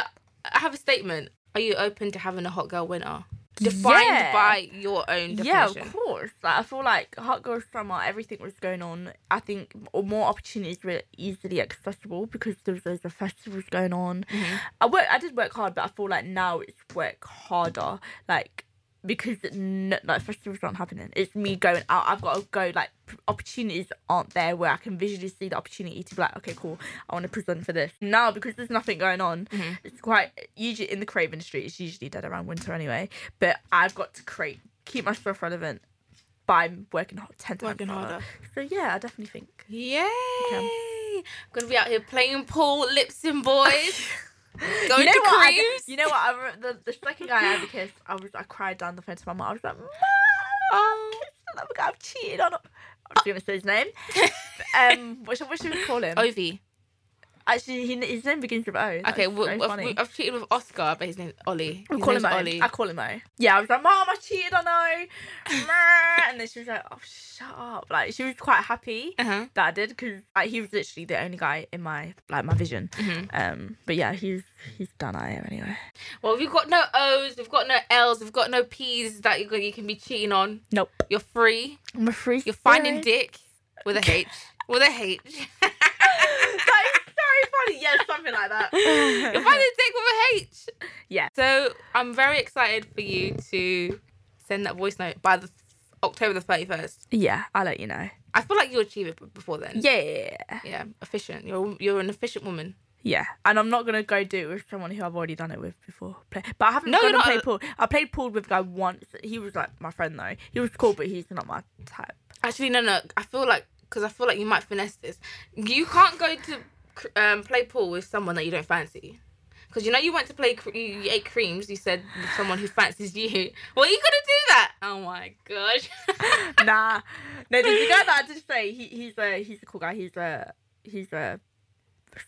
A: I have a statement. Are you open to having a hot girl winter? Defined
B: Yeah.
A: by your own
B: Yeah, of course. Like, I feel like Hot Girl Summer, everything was going on. I think more opportunities were easily accessible because there was of festivals going on.
A: Mm-hmm.
B: I work, I did work hard, but I feel like now it's work harder. Like because n- like festivals aren't happening. It's me going out. I've got to go. Like opportunities aren't there where I can visually see the opportunity to be like, okay, cool. I want to present for this now because there's nothing going on.
A: Mm-hmm.
B: It's quite usually in the creative industry. It's usually dead around winter anyway. But I've got to create, keep myself relevant by working hard, ten times
A: Working
B: harder.
A: harder.
B: So yeah, I definitely think.
A: Yay! I'm gonna be out here playing pool, lipsing boys, going
B: you know
A: to
B: what? I, you know what? I the, the second guy I ever kissed, I was I cried down the phone to my mum. I was like, Mum,
A: Oh.
B: another guy I've cheated on. I was gonna say his name. um, what should, what should we call him?
A: Ovie.
B: Actually, he, his name begins with O. That's
A: Okay, well,
B: so
A: I've. I've cheated with Oscar, but his name's Ollie.
B: We
A: His
B: call him O.
A: Ollie.
B: I call him O. Yeah, I was like, Mom, I cheated on O. And then she was like, Oh, shut up. Like she was quite happy
A: Uh-huh.
B: that I did because like, he was literally the only guy in my like my vision.
A: Mhm.
B: Um, but yeah, he's he's done I am anyway.
A: Well, we've got no O's, we've got no L's, we've got no P's that you you can be cheating on.
B: Nope.
A: You're free.
B: I'm a free.
A: You're finding dick with a H. With a H.
B: that funny. Yeah, something like that.
A: You're finding dick with a H.
B: Yeah.
A: So I'm very excited for you to send that voice note by the October the 31st.
B: Yeah, I'll let you know.
A: I feel like you'll achieve it before then.
B: Yeah.
A: Yeah, efficient. You're you're an efficient woman.
B: Yeah, and I'm not gonna go do it with someone who I've already done it with before. Play, but I haven't
A: No,
B: gone
A: you're
B: and
A: not
B: played pool. I played pool with a guy once. He was like my friend though. He was cool, but he's not my type.
A: Actually, no, no. I feel like because I feel like you might finesse this. You can't go to um, play pool with someone that you don't fancy. Because you know you went to play, cr- you you ate creams. You said with someone who fancies you. Well, you gonna do that. Oh my gosh.
B: nah, no. The guy that I did say he, he's a he's a cool guy. He's a he's a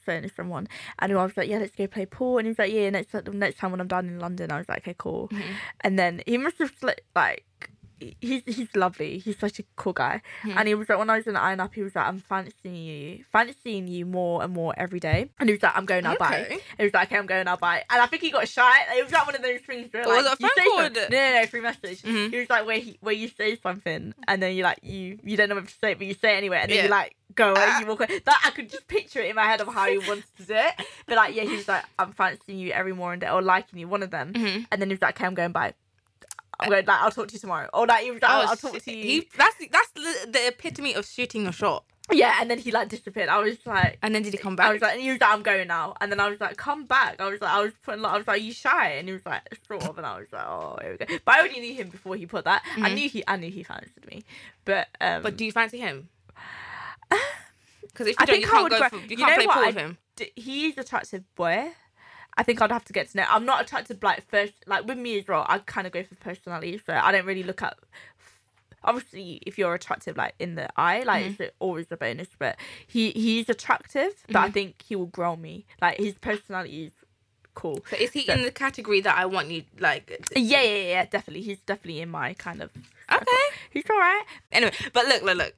B: certain someone, and I was like, yeah, let's go play pool. And he's like, yeah, next next time when I'm down in London, I was like, okay, cool.
A: Mm-hmm.
B: And then he must have like. He's he's lovely. He's such a cool guy,
A: Mm-hmm.
B: and he was like when I was in the Ayia Napa, he was like, "I'm fancying you, fancying you more and more every day." And he was like, "I'm going out by."
A: Okay.
B: And he was like, "Okay, I'm going out by." And I think he got shy. It was like one of those things where
A: Was
B: like
A: it a
B: you
A: phone call or
B: something-
A: the-
B: No, no, no, free message.
A: Mhm.
B: He was like where he where you say something and then you like you you don't know what to say, it, but you say it anyway, and then
A: Yeah.
B: you like go away,
A: Ah.
B: you walk away. That I could just picture it in my head of how he wants to do it. But like, yeah, he was like, "I'm fancying you every morning or liking you," one of them.
A: Mhm.
B: And then he was like, "Okay, I'm going by." I'm going like I'll talk to you tomorrow. Or like he
A: Oh,
B: I'll, talk to you.
A: He, that's that's the, the epitome of shooting your shot.
B: Yeah, and then he like disappeared. I was like,
A: And then did he come back?
B: I was like, and he was like, I'm going now. And then I was like, come back. I was like, I was putting, like, I was like, you shy? And he was like, sort of. And I was like, oh, here we go. But I already knew him before he put that. I
A: Mhm.
B: knew he, I knew he fancied me. But um,
A: but do you fancy him? Because if you
B: I
A: don't, you can't go. For, you
B: you
A: can't
B: know
A: play
B: what
A: pool
B: I
A: with him.
B: d- he's attractive boy. I think I'd have to get to know. I'm not attracted like first like with me as well. I kind of go for personality, so I don't really look at. Obviously, if you're attractive, like in the eye, like
A: Mm-hmm.
B: it's always a bonus. But he he's attractive, but I
A: Mhm.
B: think he will grow me. Like his personality is cool.
A: So is he
B: So-
A: in the category that I want you like?
B: Yeah, yeah, yeah, definitely. He's definitely in my kind of.
A: Okay.
B: He's all right.
A: Anyway, but look, look, look.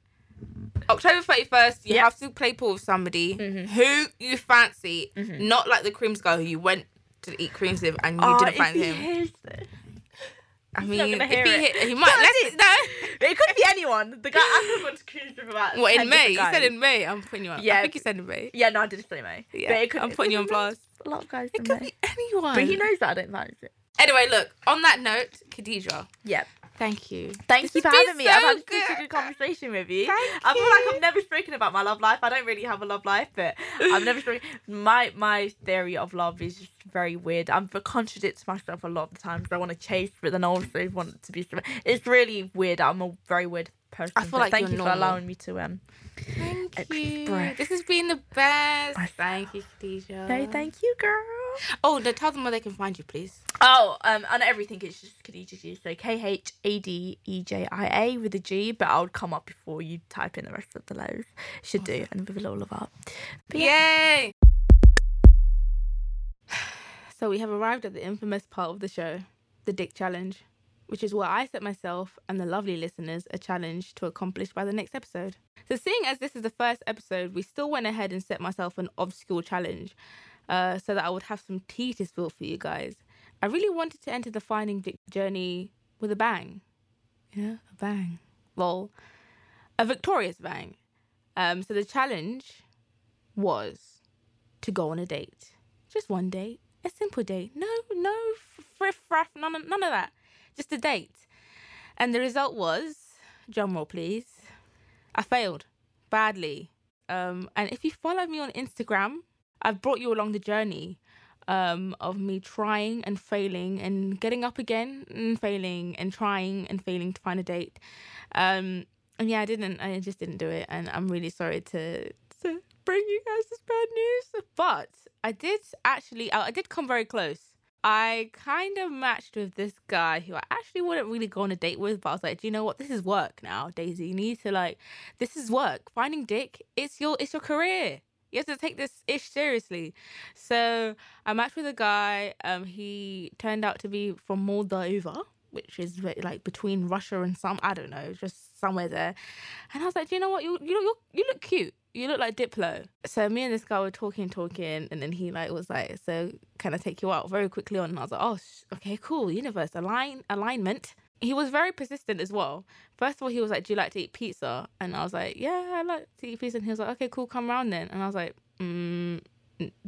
A: October thirty first, you
B: Yep.
A: have to play pool with somebody
B: Mhm.
A: who you fancy,
B: Mhm.
A: not like the creams guy who you went to eat creams with and you
B: Oh,
A: didn't fancy him. I
B: he's
A: mean, if he
B: it.
A: he might. Let's no.
B: It could be anyone. The guy I cruise with about.
A: What in May? You said in May. I'm putting you on.
B: Yeah.
A: I think you said in May.
B: Yeah, no, I did say May.
A: Yeah,
B: but it could,
A: I'm putting you on blast.
B: A lot of guys.
A: It could
B: May.
A: be anyone.
B: But he knows that I don't fancy it.
A: Anyway, look. On that note, Khadija,
B: Yep.
A: Thank you.
B: Thank
A: This
B: you for having me. I've
A: so
B: had such a
A: good.
B: good conversation with you.
A: Thank
B: I feel like. I've never spoken about my love life. I don't really have a love life, but I've never spoken. My my theory of love is just very weird. I'm contradict myself a lot of the times. I want to chase, but then I also want to be. It's really weird. I'm a very weird person.
A: I feel like
B: thank you for allowing me to um.
A: Thank you. This has been the best.
B: I-
A: Thank you, Khadija.
B: No, thank you, girl.
A: Oh, no, tell them where they can find you, please.
B: Oh, um, and everything is just Khadija G. So K H A D E J I A with a G, but I'll come up before you type in the rest of the letters. Should do, and with a little love up. But yeah.
A: Yay! So we have arrived at the infamous part of the show, the dick challenge, which is what I set myself and the lovely listeners a challenge to accomplish by the next episode. So seeing as this is the first episode, we still went ahead and set myself an obscure challenge, uh, so that I would have some tea to spill for you guys. I really wanted to enter the finding journey with a bang. Know, a bang. Lol. A victorious bang. Um, so the challenge was to go on a date. Just one date. A simple date. No, no friff fraff, none of, none of that. Just a date. And the result was, drumroll please, I failed badly. Um, and if you follow me on Instagram, I've brought you along the journey um, of me trying and failing and getting up again and failing and trying and failing to find a date. Um, and yeah, I didn't. I just didn't do it, and I'm really sorry to to bring you guys this bad news. But I did actually. I did come very close. I kind of matched with this guy who I actually wouldn't really go on a date with, but I was like, do you know what? This is work now, Daisy. You need to like, this is work. Finding dick, it's your it's your career. You have to take this ish seriously. So I matched with a guy. Um, he turned out to be from Moldova, which is like between Russia and some I don't know, just somewhere there. And I was like, do you know what? You you look you look cute. You look like Diplo. So me and this guy were talking, talking, and then he like was like, so can I take you out very quickly on? And I was like, oh, sh- okay, cool. Universe align alignment he was very persistent as well. First of all, he was like, "Do you like to eat pizza?" And I was like, "Yeah, I like to eat pizza." And he was like, "Okay, cool, come around then." And I was like, mm,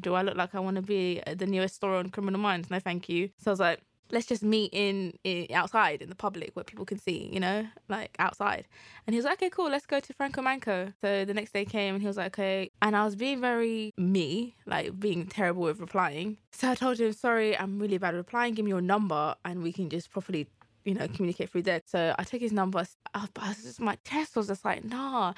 A: "Do I look like I want to be the newest story on Criminal Minds?" No, thank you. So I was like, let's just meet in, in, outside in the public where people can see, you know, like outside. And he was like, okay, cool, let's go to Franco Manca. So the next day came and he was like, okay. And I was being very me, like being terrible with replying. So I told him, sorry, I'm really bad at replying. Give me your number and we can just properly you know, communicate through there. So I took his number. Uh, just, my test was just like, nah.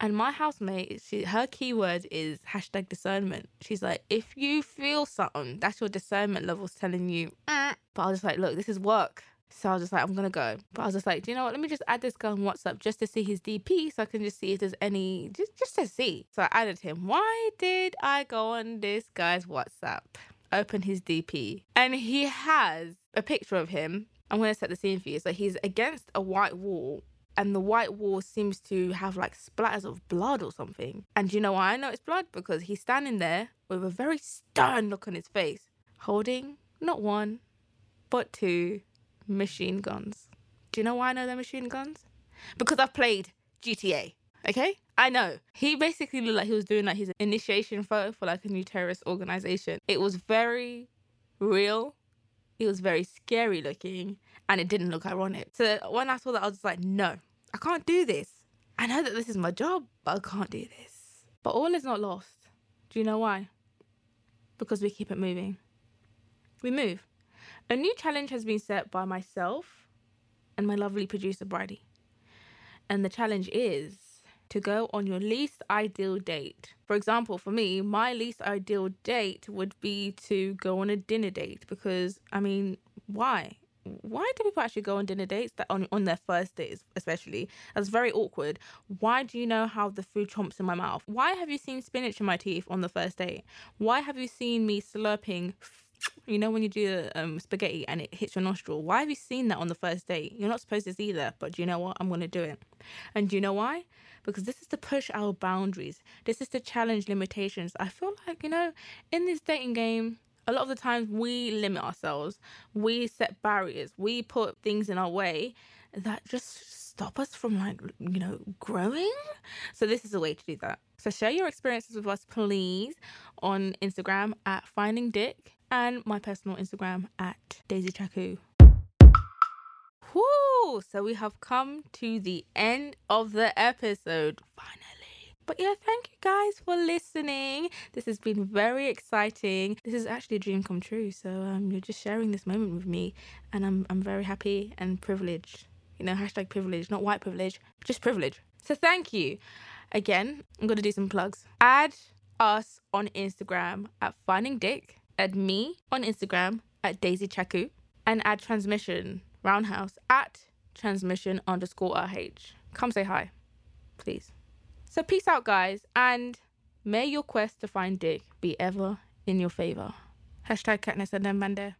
A: And my housemate, she, her keyword is hashtag discernment. She's like, if you feel something, that's your discernment levels telling you. Eh. But I was just like, look, this is work. So I was just like, I'm gonna go. But I was just like, do you know what? Let me just add this guy on WhatsApp just to see his DP so I can just see if there's any just just to see. So I added him. Why did I go on this guy's WhatsApp? Open his DP. And he has a picture of him I'm going to set the scene for you. So he's against a white wall, and the white wall seems to have like splatters of blood or something. And you know why I know it's blood? Because he's standing there with a very stern look on his face, holding not one, but two machine guns. Do you know why I know they're machine guns? Because I've played GTA. Okay? I know. He basically looked like he was doing like his initiation photo for like a new terrorist organization. It was very real it was very scary looking and it didn't look ironic. So when I saw that, I was like, no, I can't do this. I know that this is my job, but I can't do this. But all is not lost. Do you know why? Because we keep it moving. We move. A new challenge has been set by myself and my lovely producer, Bridie. And the challenge is to go on your least ideal date. For example, for me, my least ideal date would be to go on a dinner date because, I mean, why? Why do people actually go on dinner dates that on, on their first dates, especially? That's very awkward. Why do you know how the food chomps in my mouth? Why have you seen spinach in my teeth on the first date? Why have you seen me slurping you know when you do um, spaghetti and it hits your nostril why have you seen that on the first date you're not supposed to see that but do you know what i'm going to do it and do you know why because this is to push our boundaries. This is to challenge limitations. I feel like, you know, in this dating game, a lot of the times we limit ourselves, we set barriers, we put things in our way that just stop us from like you know growing. So this is a way to do that. So share your experiences with us please on instagram at finding dick and my personal instagram at daisy chaku Whoo! So we have come to the end of the episode, finally. But yeah, thank you guys for listening. This has been very exciting. This is actually a dream come true. So um, you're just sharing this moment with me, and I'm I'm very happy and privileged. You know, hashtag privilege, not white privilege, just privilege. So thank you. Again, I'm gonna do some plugs. Add us on Instagram at Finding Dick. Add me on Instagram at Daisy Chaku, and add transmission roundhouse at transmission underscore RH. Come say hi, please. So peace out, guys, and may your quest to find dick be ever in your favor. Hashtag Katniss and then Mande.